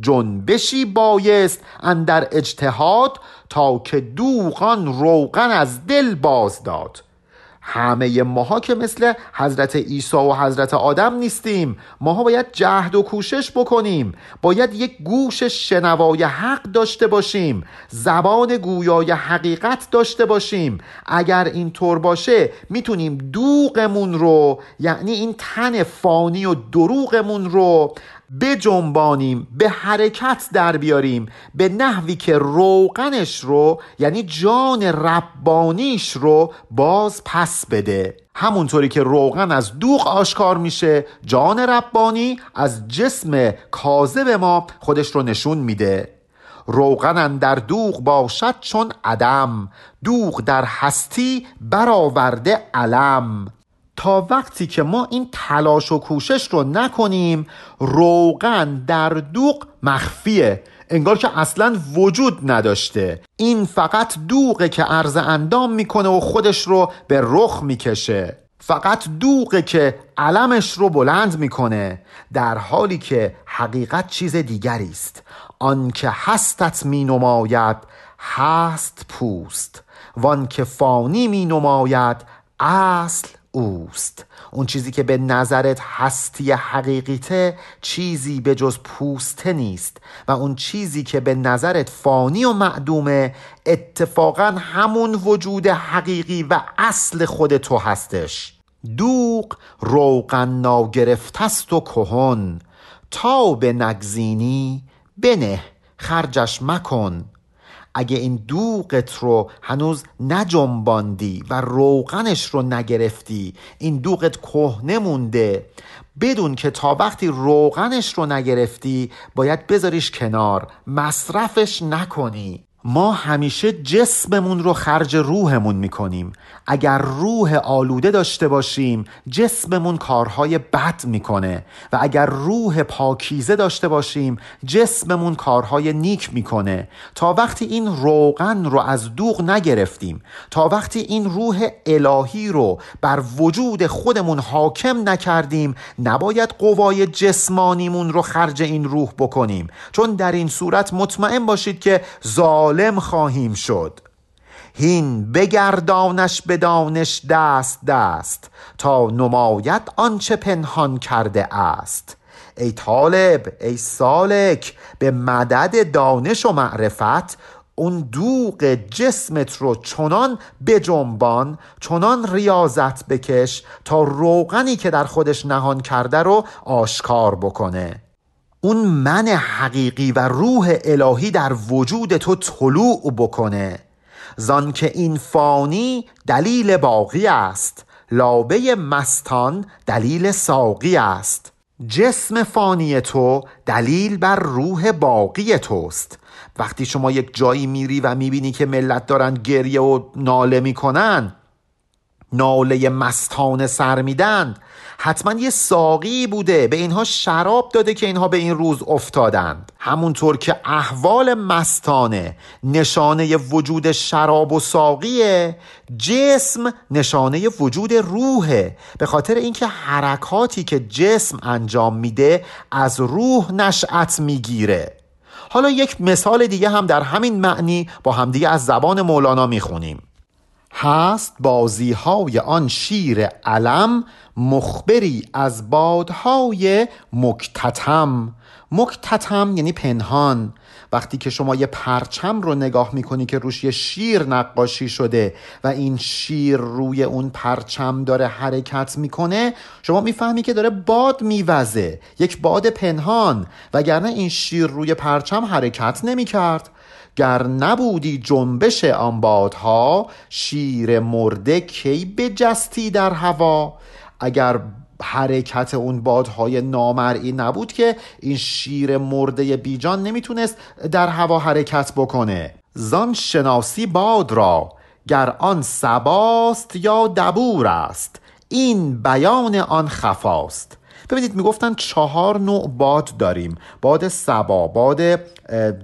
جنبشی بایست اندر اجتهاد تا که دوغان روغن از دل باز داد. همه ماها که مثل حضرت عیسی و حضرت آدم نیستیم ماها باید جهد و کوشش بکنیم باید یک گوش شنوای حق داشته باشیم زبان گویای حقیقت داشته باشیم. اگر این طور باشه می‌تونیم دوغمون رو یعنی این تن فانی و دروغمون رو بجنبانیم به حرکت در بیاریم به نحوی که روغنش رو یعنی جان ربانیش رو باز پس بده. همونطوری که روغن از دوغ آشکار میشه جان ربانی از جسم کاذب ما خودش رو نشون میده. روغن در دوغ باشد چون عدم دوغ در هستی برآورده علم. تا وقتی که ما این تلاش و کوشش رو نکنیم روغن در دوغ مخفیه. انگار که اصلا وجود نداشته. این فقط دوغه که عرض اندام می‌کنه و خودش رو به رخ می‌کشه. فقط دوغه که علمش رو بلند می‌کنه. در حالی که حقیقت چیز دیگری است. آنکه هستت مینماید هست پوست. وان که فانی مینماید اصل اوست. اون چیزی که به نظرت هستی حقیقیته چیزی به جز پوسته نیست و اون چیزی که به نظرت فانی و معدومه اتفاقا همون وجود حقیقی و اصل خود تو هستش. دوغ روغن ناگرفتست و کهن. تا به نگزینی بنه خرجش مکن. اگه این دوغت رو هنوز نجنباندی و روغنش رو نگرفتی این دوغت کهنه مونده. بدون که تا وقتی روغنش رو نگرفتی باید بذاریش کنار مصرفش نکنی. ما همیشه جسممون رو خرج روحمون می‌کنیم. اگر روح آلوده داشته باشیم جسممون کارهای بد می‌کنه. و اگر روح پاکیزه داشته باشیم جسممون کارهای نیک می‌کنه. تا وقتی این روغن رو از دوغ نگرفتیم تا وقتی این روح الهی رو بر وجود خودمون حاکم نکردیم نباید قوای جسمانیمون رو خرج این روح بکنیم. چون در این صورت مطمئن باشید که ظالم خواهیم شد. هین بگردانش به دانش دست دست تا نماید آنچه پنهان کرده است. ای طالب ای سالک به مدد دانش و معرفت اون دوغ جسمت رو چنان بجنبان چنان ریاضت بکش تا روغنی که در خودش نهان کرده رو آشکار بکنه. اون من حقیقی و روح الهی در وجود تو طلوع بکنه. زان که این فانی دلیل باقی است. لابه مستان دلیل ساقی است. جسم فانی تو دلیل بر روح باقی توست. وقتی شما یک جایی میری و می‌بینی که ملت دارن گریه و ناله می‌کنن ناله مستانه سر میدند حتما یه ساقی بوده. به اینها شراب داده که اینها به این روز افتادند. همونطور که احوال مستانه نشانه وجود شراب و ساقیه جسم نشانه وجود روحه. به خاطر اینکه حرکاتی که جسم انجام میده از روح نشأت می‌گیره. حالا یک مثال دیگه هم در همین معنی با همدیگه از زبان مولانا می‌خونیم. هست بازی های آن شیر علم مخبری از بادهای مکتتم. مکتتم یعنی پنهان. وقتی که شما یه پرچم رو نگاه می‌کنی که روش یه شیر نقاشی شده و این شیر روی اون پرچم داره حرکت می‌کنه شما می‌فهمی که داره باد میوزه. یک باد پنهان. وگرنه این شیر روی پرچم حرکت نمی‌کرد. گر نبودی جنبش آن بادها شیر مرده کی بجستی در هوا؟ اگر حرکت اون بادهای نامرئی نبود که این شیر مرده بیجان نمی‌تونست در هوا حرکت بکنه. زان شناسی باد را گر آن سباست یا دبور است این بیان آن خفاست. ببینید می‌گفتن چهار نوع باد داریم. باد سبا باد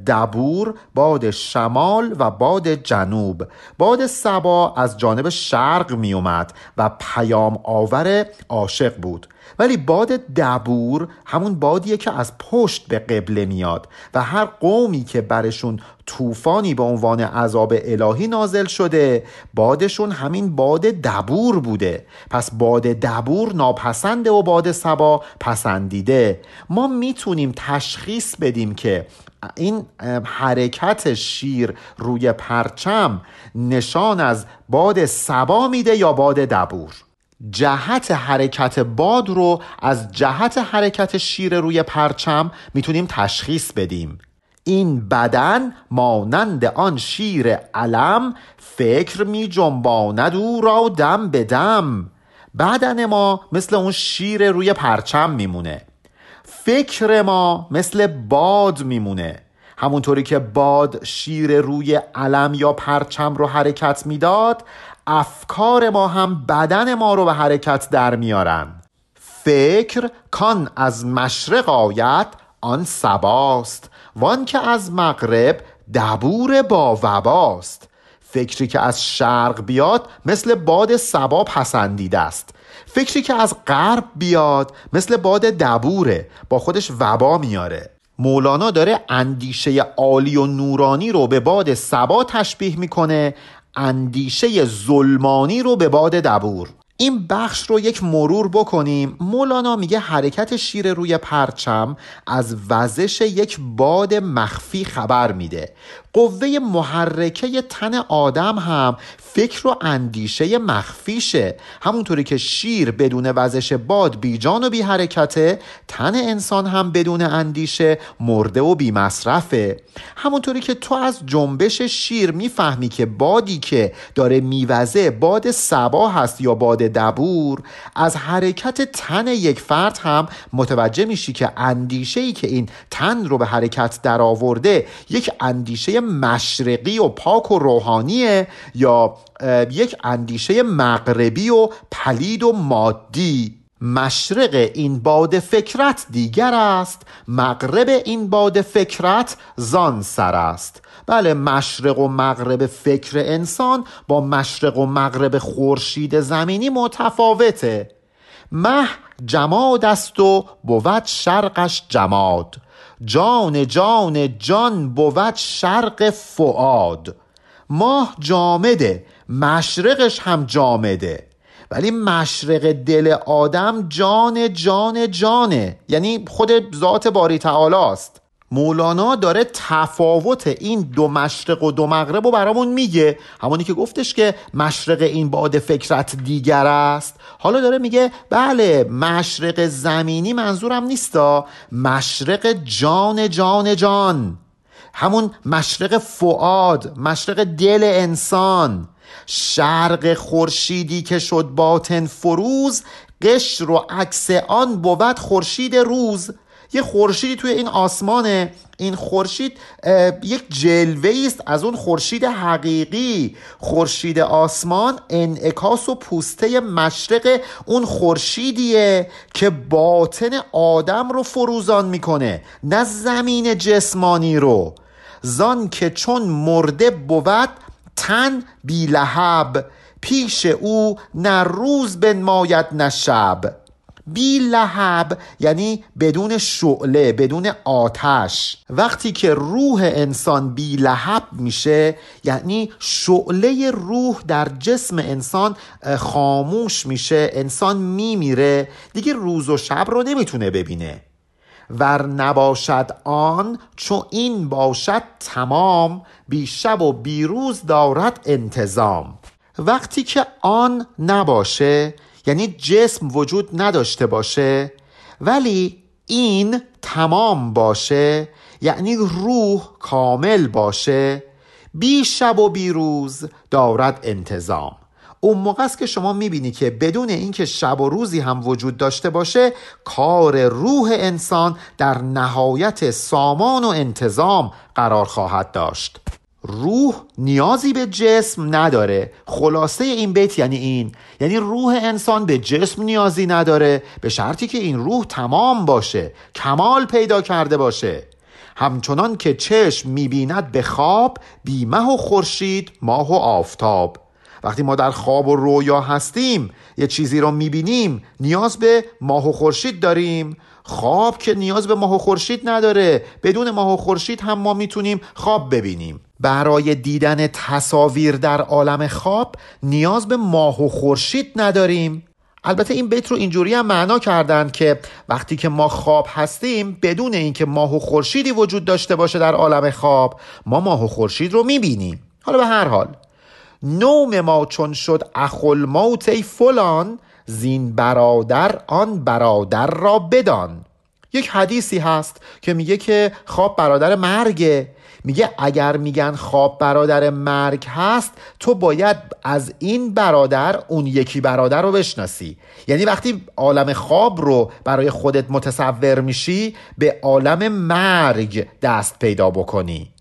دبور باد شمال و باد جنوب. باد سبا از جانب شرق میومد و پیام آور عاشق بود. ولی باد دبور همون بادیه که از پشت به قبله میاد و هر قومی که برشون طوفانی به عنوان عذاب الهی نازل شده بادشون همین باد دبور بوده. پس باد دبور ناپسنده و باد سبا پسندیده. ما می‌تونیم تشخیص بدیم که این حرکت شیر روی پرچم نشان از باد سبا میده یا باد دبور؟ جهت حرکت باد رو از جهت حرکت شیر روی پرچم می‌تونیم تشخیص بدیم. این بدن مانند آن شیر علم فکر می جنباند او را دم به دم. بدن ما مثل اون شیر روی پرچم میمونه. فکر ما مثل باد میمونه. همونطوری که باد شیر روی علم یا پرچم رو حرکت می‌داد افکار ما هم بدن ما رو به حرکت در میارن. فکر کان از مشرق آید آن سباست وان که از مغرب دبور با وباست. فکری که از شرق بیاد مثل باد سبا پسندیده است. فکری که از غرب بیاد مثل باد دبوره با خودش وبا میاره. مولانا داره اندیشه عالی و نورانی رو به باد سبا تشبیه می‌کنه. اندیشه ظلمانی رو به باد دبور. این بخش رو یک مرور بکنیم. مولانا میگه حرکت شیر روی پرچم از وزش یک باد مخفی خبر میده. قوه محرکه تن آدم هم فکر و اندیشه مخفیشه. همونطوری که شیر بدون وزش باد بی جان و بی حرکته تن انسان هم بدون اندیشه مرده و بی مصرفه. همونطوری که تو از جنبش شیر می‌فهمی که بادی که داره میوزه باد سبا هست یا باد دبور از حرکت تن یک فرد هم متوجه میشی که اندیشه ای که این تن رو به حرکت درآورده یک اندیشه مشرقی و پاک و روحانیه یا یک اندیشه مغربی و پلید و مادی. مشرق این باد فکرت دیگر است مغرب این باد فکرت زان سر است. بله مشرق و مغرب فکر انسان با مشرق و مغرب خورشید زمینی متفاوته. مه جماد است و بود شرقش جماد. جان جان جان بود شرق فعاد ماه جامده مشرقش هم جامده. ولی مشرق دل آدم جان جان جانه. یعنی خود ذات باری تعالی است. مولانا داره تفاوت این دو مشرق و دو مغرب رو برامون میگه. همونی که گفتش که مشرق این باد فکرت دیگر است. حالا داره میگه بله مشرق زمینی منظورم نیستا. مشرق جان جان جان. همون مشرق فعاد مشرق دل انسان. شرق خورشیدی که شد باطن فروز قشر و عکس آن بود خورشید روز. یه خورشیدی توی این آسمانه. این خورشید یک جلوه است از اون خورشید حقیقی. خورشید آسمان انعکاس و پوسته مشرق اون خورشیدیه که باطن آدم رو فروزان می‌کنه نه زمین جسمانی رو. زان که چون مرده بود تن بی لحب. پیش او نه روز بنماید نه شب. بی لحب یعنی بدون شعله بدون آتش. وقتی که روح انسان بی لحب میشه یعنی شعله روح در جسم انسان خاموش میشه انسان میمیره دیگه روز و شب رو نمی‌تونه ببینه. ور نباشد آن چو این باشد تمام بی شب و بی روز دارد انتظام. وقتی که آن نباشه یعنی جسم وجود نداشته باشه ولی این تمام باشه یعنی روح کامل باشه. بی شب و بی روز دارد انتظام. اون موقع است که شما می‌بینی که بدون اینکه شب و روزی هم وجود داشته باشه کار روح انسان در نهایت سامان و انتظام قرار خواهد داشت. روح نیازی به جسم نداره. خلاصه این بیت یعنی این. یعنی روح انسان به جسم نیازی نداره. به شرطی که این روح تمام باشه. کمال پیدا کرده باشه. همچنان که چشم می‌بیند به خواب بیمه و خورشید ماه و آفتاب. وقتی ما در خواب و رویا هستیم یه چیزی رو می‌بینیم نیاز به ماه و خورشید داریم. خواب که نیاز به ماه و خورشید نداره. بدون ماه و خورشید هم ما می‌تونیم خواب ببینیم. برای دیدن تصاویر در عالم خواب نیاز به ماه و خورشید نداریم. البته این بیت رو اینجوری هم معنا کردن که وقتی که ما خواب هستیم بدون اینکه ماه و خورشیدی وجود داشته باشه در عالم خواب ما ماه و خورشید رو می‌بینیم. حالا به هر حال نوم ما چون شد اخل موت ای فلان زین برادر آن برادر را بدان. یک حدیثی هست که میگه که خواب برادر مرگه. میگه اگر میگن خواب برادر مرگ هست تو باید از این برادر اون یکی برادر رو بشناسی. یعنی وقتی عالم خواب رو برای خودت متصور میشی به عالم مرگ دست پیدا بکنی.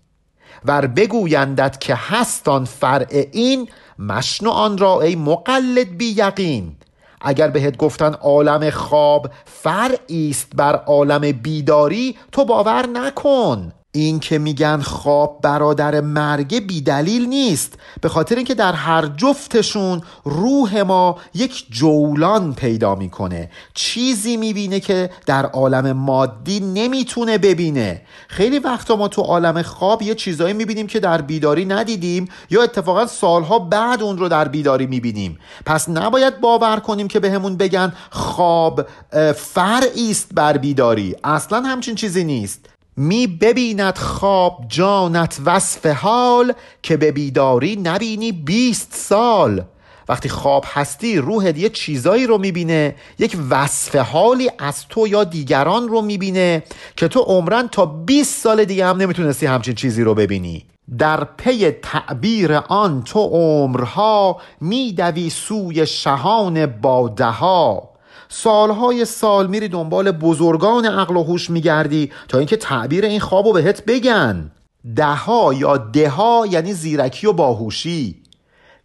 ور بگویندت که هستان فرع این مشنو آن را ای مقلد بی یقین. اگر بهت گفتن عالم خواب فرعی است بر عالم بیداری تو باور نکن. این که میگن خواب برادر مرگ بی دلیل نیست به خاطر اینکه در هر جفتشون روح ما یک جولان پیدا می‌کنه. چیزی می‌بینه که در عالم مادی نمی‌تونه ببینه. خیلی وقتا ما تو عالم خواب یه چیزایی می‌بینیم که در بیداری ندیدیم یا اتفاقا سالها بعد اون رو در بیداری می‌بینیم. پس نباید باور کنیم که بهمون به بگن خواب فرعی است بر بیداری. اصلا همچین چیزی نیست. می ببیند خواب جانت وصف حال که به بیداری نبینی بیست سال. وقتی خواب هستی روحت یه چیزایی رو می‌بینه یک وصف حالی از تو یا دیگران رو می‌بینه که تو عمرن تا 20 سال دیگه هم نمی‌تونستی همچین چیزی رو ببینی. در پی تعبیر آن تو عمرها میدوی سوی شهان باده ها سالهای سال میری دنبال بزرگان عقل و هوش میگردی تا اینکه تعبیر این خواب رو بهت بگن. دها یا دها یعنی زیرکی و باهوشی.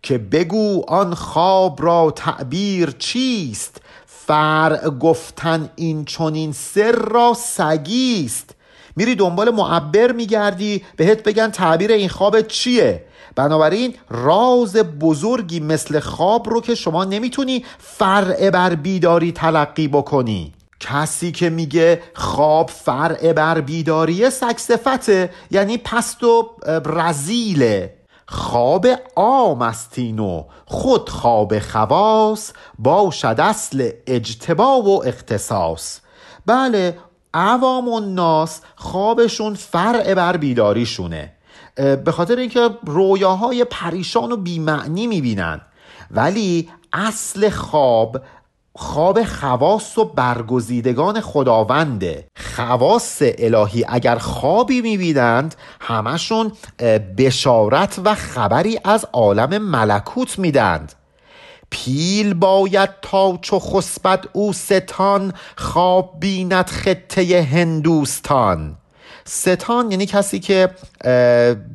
که بگو آن خواب را تعبیر چیست؟ فرع گفتن این چونین سر را سگیست. میری دنبال معبر میگردی بهت بگن تعبیر این خواب چیه؟ بنابراین راز بزرگی مثل خواب رو که شما نمی‌تونی فرع بر بیداری تلقی بکنی. کسی که میگه خواب فرع بر بیداری سکسفته یعنی پست و رزیله. خواب عام استین خود خواب خواص باشد اصل اجتبا و اختصاص. بله عوام الناس خوابشون فرع بر بیداریشونه. به خاطر اینکه رویاهای پریشان و بیمعنی می‌بینن. ولی اصل خواب خواب خواص و برگزیدگان خداونده. خواص الهی اگر خوابی می‌بینند همشون بشارت و خبری از عالم ملکوت میدند پیل باید تا چو خسبت او ستان خواب بیند خطه هندوستان. ستان یعنی کسی که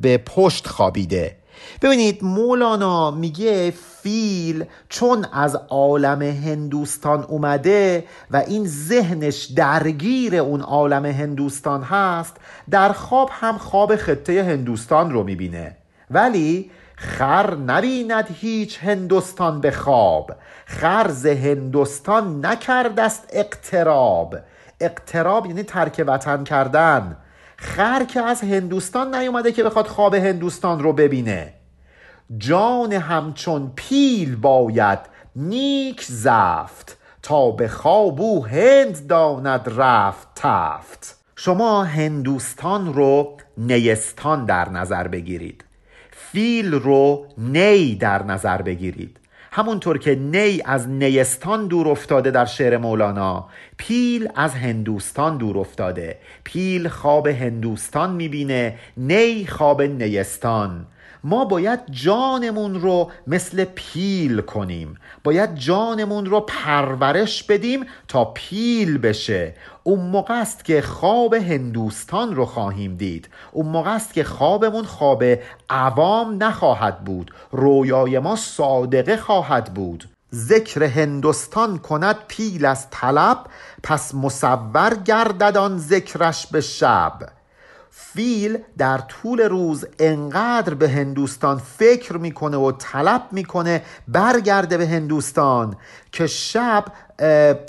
به پشت خوابیده. ببینید مولانا میگه فیل چون از عالم هندوستان اومده و این ذهنش درگیر اون عالم هندوستان هست در خواب هم خواب خطه هندوستان رو می‌بینه. ولی خر نبیند هیچ هندوستان به خواب. خرز هندوستان نکردست اقتراب. اقتراب یعنی ترک وطن کردن. خر که از هندوستان نیومده که بخواد خواب هندوستان رو ببینه. جان همچون پیل باید نیک زفت تا به خواب او هند داند رفت تفت. شما هندوستان رو نیستان در نظر بگیرید. فیل رو نی در نظر بگیرید. همونطور که نی از نیستان دور افتاده در شعر مولانا پیل از هندوستان دور افتاده. پیل خواب هندوستان می‌بینه نی خواب نیستان. ما باید جانمون رو مثل پیل کنیم. باید جانمون رو پرورش بدیم تا پیل بشه. اون موقع است که خواب هندوستان رو خواهیم دید. اون موقع است که خوابمون خواب عوام نخواهد بود. رویای ما صادقه خواهد بود. ذکر هندوستان کند پیل از طلب پس مصور گردد آن ذکرش به شب. فیل در طول روز انقدر به هندوستان فکر می‌کنه و طلب می‌کنه برگرده به هندوستان که شب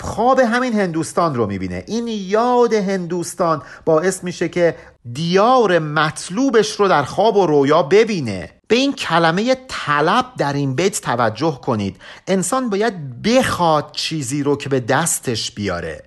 خواب همین هندوستان رو می‌بینه. این یاد هندوستان باعث میشه که دیار مطلوبش رو در خواب و رویا ببینه. به این کلمه طلب در این بیت توجه کنید. انسان باید بخواد چیزی رو که به دستش بیاره.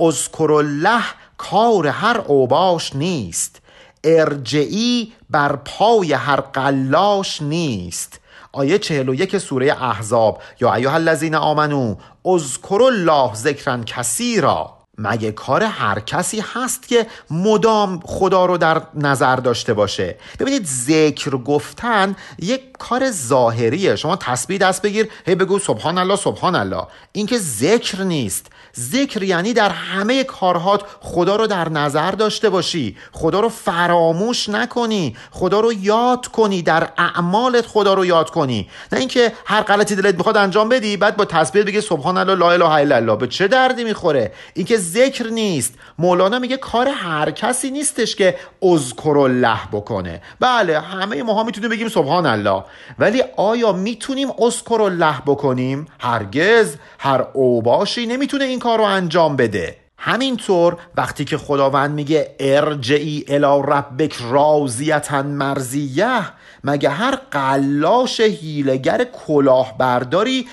اذکر الله کار هر اوباش نیست. ارجعی بر پای هر قلاش نیست. آیه 41 سوره احزاب یا ایها الذین آمنو اذکر الله ذکرا کثیرا. مگه کار هر کسی هست که مدام خدا رو در نظر داشته باشه؟ ببینید ذکر گفتن یک کار ظاهریه. شما تسبیح دست بگیر هی بگو سبحان الله سبحان الله. این که ذکر نیست. ذکر یعنی در همه کارهات خدا رو در نظر داشته باشی. خدا رو فراموش نکنی. خدا رو یاد کنی. در اعمالت خدا رو یاد کنی. نه اینکه هر غلطی دلت می‌خواد انجام بدی بعد با تسبیح بگی سبحان الله لا اله الا الله. به چه دردی می‌خوره؟ اینکه ذکر نیست. مولانا میگه کار هر کسی نیستش که اذکر الله بکنه. بله همه ماها می‌تونیم بگیم سبحان الله. ولی آیا می‌تونیم اذکر الله بکنیم؟ هرگز. هر اوباشی نمی‌تونه این کار رو انجام بده. همینطور وقتی که خداوند میگه ارجعی الی ربک راضیتا مرزیه مگه هر قلاش هیلگر کلاهبرداری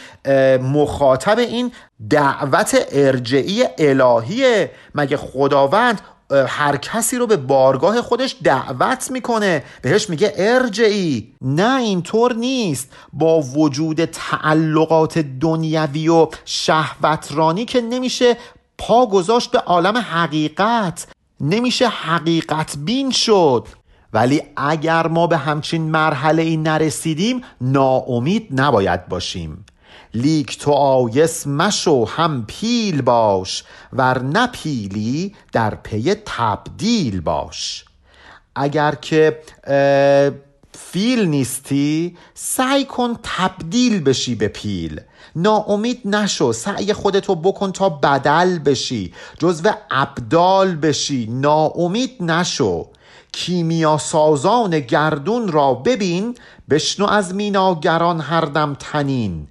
مخاطب این دعوت ارجعی الهیه؟ مگه خداوند هر کسی رو به بارگاه خودش دعوت می‌کنه؟ بهش میگه ارجعی. نه اینطور نیست. با وجود تعلقات دنیوی و شهوترانی که نمیشه پا گذاشت به عالم حقیقت نمیشه حقیقت بین شد. ولی اگر ما به همچین مرحله ای نرسیدیم ناامید نباید باشیم. لیک تو آیس مشو هم پیل باش ور نپیلی در پی تبدیل باش. اگر که فیل نیستی سعی کن تبدیل بشی به پیل. ناامید نشو سعی خودتو بکن تا بدل بشی جزو ابدال بشی. ناامید نشو. کیمیا سازان گردون را ببین بشنو از میناگران هر دم تنین.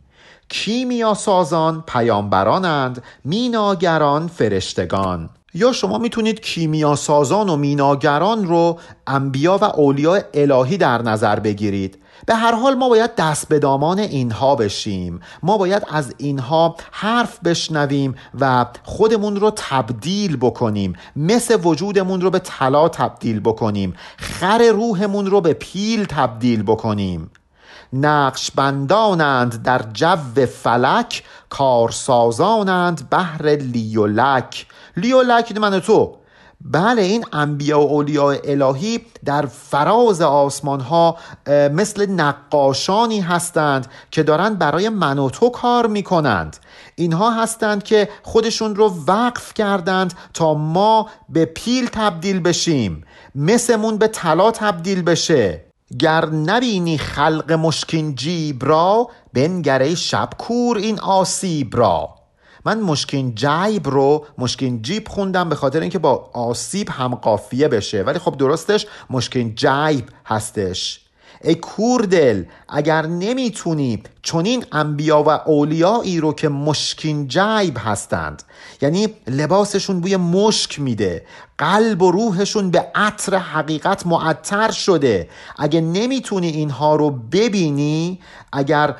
کیمیا سازان پیامبرانند میناگران فرشتگان. یا شما می‌تونید کیمیا سازان و میناگران رو انبیا و اولیاء الهی در نظر بگیرید. به هر حال ما باید دست به دامان اینها بشیم. ما باید از اینها حرف بشنویم و خودمون رو تبدیل بکنیم. مثل وجودمون رو به طلا تبدیل بکنیم. خر روحمون رو به پیل تبدیل بکنیم. نقش بندانند در جو فلک کارسازانند بهر لیولک. لیولک من تو. بله این انبیا و اولیاء الهی در فراز آسمان ها مثل نقاشانی هستند که دارند برای من و تو کار می‌کنند. اینها هستند که خودشون رو وقف کردند تا ما به پیل تبدیل بشیم مثمون به طلا تبدیل بشه. گر نبینی خلق مشکین جیب را بنگره شب کور این آسیب را. من مشکین جیب رو مشکین جیب خوندم به خاطر اینکه با آسیب هم قافیه بشه. ولی خب درستش مشکین جیب هستش. ای کوردل اگر نمی‌تونی چنین انبیا و اولیایی رو که مشکین جیب هستند. یعنی لباسشون بوی مشک میده. قلب و روحشون به عطر حقیقت معطر شده. اگه نمی‌تونی اینها رو ببینی اگر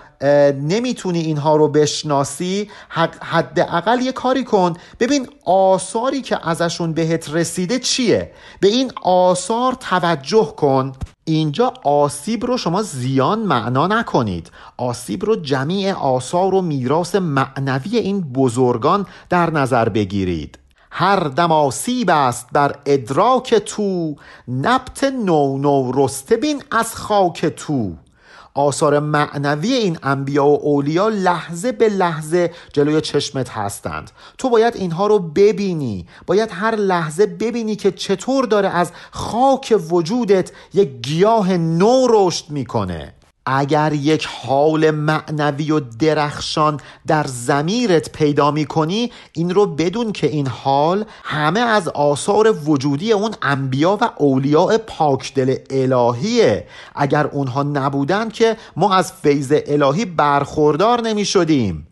نمی‌تونی اینها رو بشناسی حداقل یه کاری کن. ببین آثاری که ازشون بهت رسیده چیه؟ به این آثار توجه کن. اینجا آسیب رو شما زیان معنا نکنید. آسیب رو جمیع آثار و میراث معنوی این بزرگان در نظر بگیرید. هر دم آسیب است در ادراک تو نبت نو نو رسته بین از خاک تو. آثار معنوی این انبیا و اولیا لحظه به لحظه جلوی چشمت هستند. تو باید اینها رو ببینی. باید هر لحظه ببینی که چطور داره از خاک وجودت یک گیاه نو رشد می‌کنه. اگر یک حال معنوی و درخشان در زمیرت پیدا می کنی این رو بدون که این حال همه از آثار وجودی اون انبیا و اولیاء پاکدل الهیه. اگر اونها نبودن که ما از فیض الهی برخوردار نمی شدیم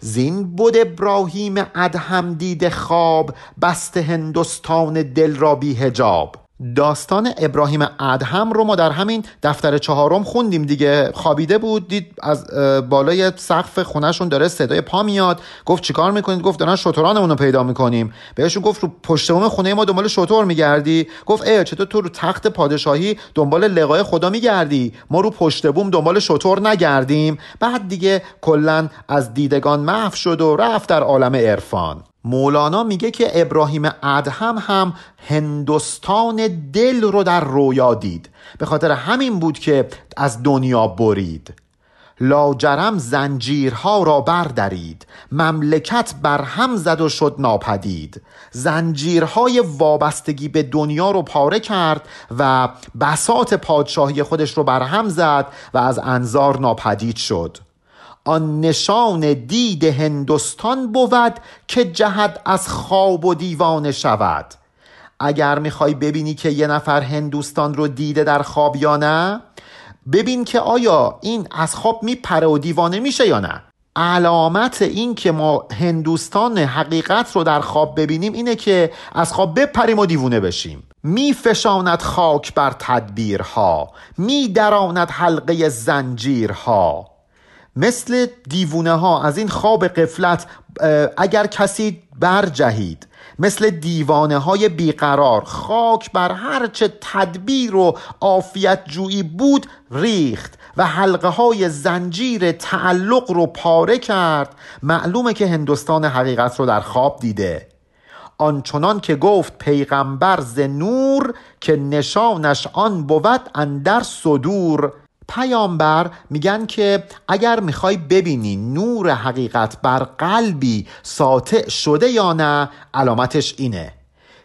زین بود ابراهیم ادهم دید خواب بست هندوستان دل را بی هجاب داستان ابراهیم ادهم رو ما در همین دفتر چهارم خوندیم دیگه. خوابیده بود دید از بالای سقف خونهشون داره صدای پا میاد. گفت چیکار می‌کنید؟ گفت دارن شترانمون رو پیدا می‌کنیم. بهشون گفت رو پشت بوم خونه ما دنبال شتر میگردی. گفت ای چطور تو رو تخت پادشاهی دنبال لقای خدا میگردی؟ ما رو پشت بوم دنبال شتر نگردیم. بعد دیگه کلا از دیدگان محو شد و رفت در عالم عرفان. مولانا میگه که ابراهیم ادهم هم هندوستان دل رو در رویا دید. به خاطر همین بود که از دنیا برید. لاجرم زنجیرها را بردارید مملکت بر هم زد و شد ناپدید. زنجیرهای وابستگی به دنیا رو پاره کرد و بسات پادشاهی خودش رو برهم زد و از انظار ناپدید شد. آن نشان دید هندوستان بود که جهد از خواب و دیوانه شود. اگر می‌خوای ببینی که یه نفر هندوستان رو دیده در خواب یا نه ببین که آیا این از خواب میپره و دیوانه میشه یا نه. علامت این که ما هندوستان حقیقت رو در خواب ببینیم اینه که از خواب بپریم و دیوونه بشیم. میفشاند خاک بر تدبیرها میدراند حلقه زنجیرها. مثل دیوونه ها از این خواب قفلت اگر کسی برجهید مثل دیوانه های بیقرار خاک بر هرچه تدبیر و عافیت جویی بود ریخت و حلقه های زنجیر تعلق رو پاره کرد. معلومه که هندوستان حقیقت رو در خواب دیده. آنچنان که گفت پیغمبر ز نور که نشانش آن بود اندر صدور پیامبر میگن که اگر می‌خوای ببینی نور حقیقت بر قلبی ساطع شده یا نه علامتش اینه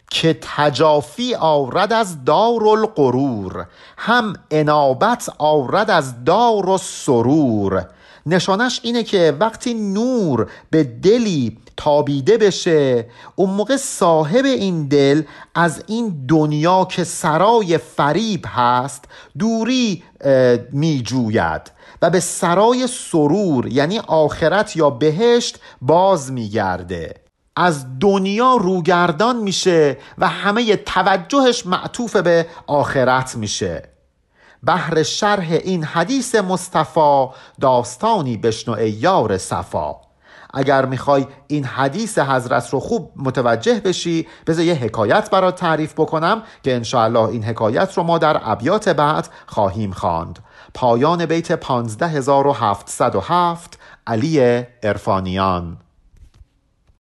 که تجافی آورد از دار القرور هم انابت آورد از دار و سرور نشانش اینه که وقتی نور به دلی تابیده بشه اون موقع صاحب این دل از این دنیا که سرای فریب هست دوری می جوید و به سرای سرور یعنی آخرت یا بهشت باز میگرده. از دنیا روگردان میشه و همه توجهش معطوف به آخرت میشه. بهر شرح این حدیث مصطفی داستانی بشنو ای یار صفا اگر می‌خوای این حدیث حضرت رو خوب متوجه بشی بذار یه حکایت برات تعریف بکنم که انشاءالله این حکایت رو ما در ابیات بعد خواهیم خواند. پایان بیت 15707 علی ارفانیان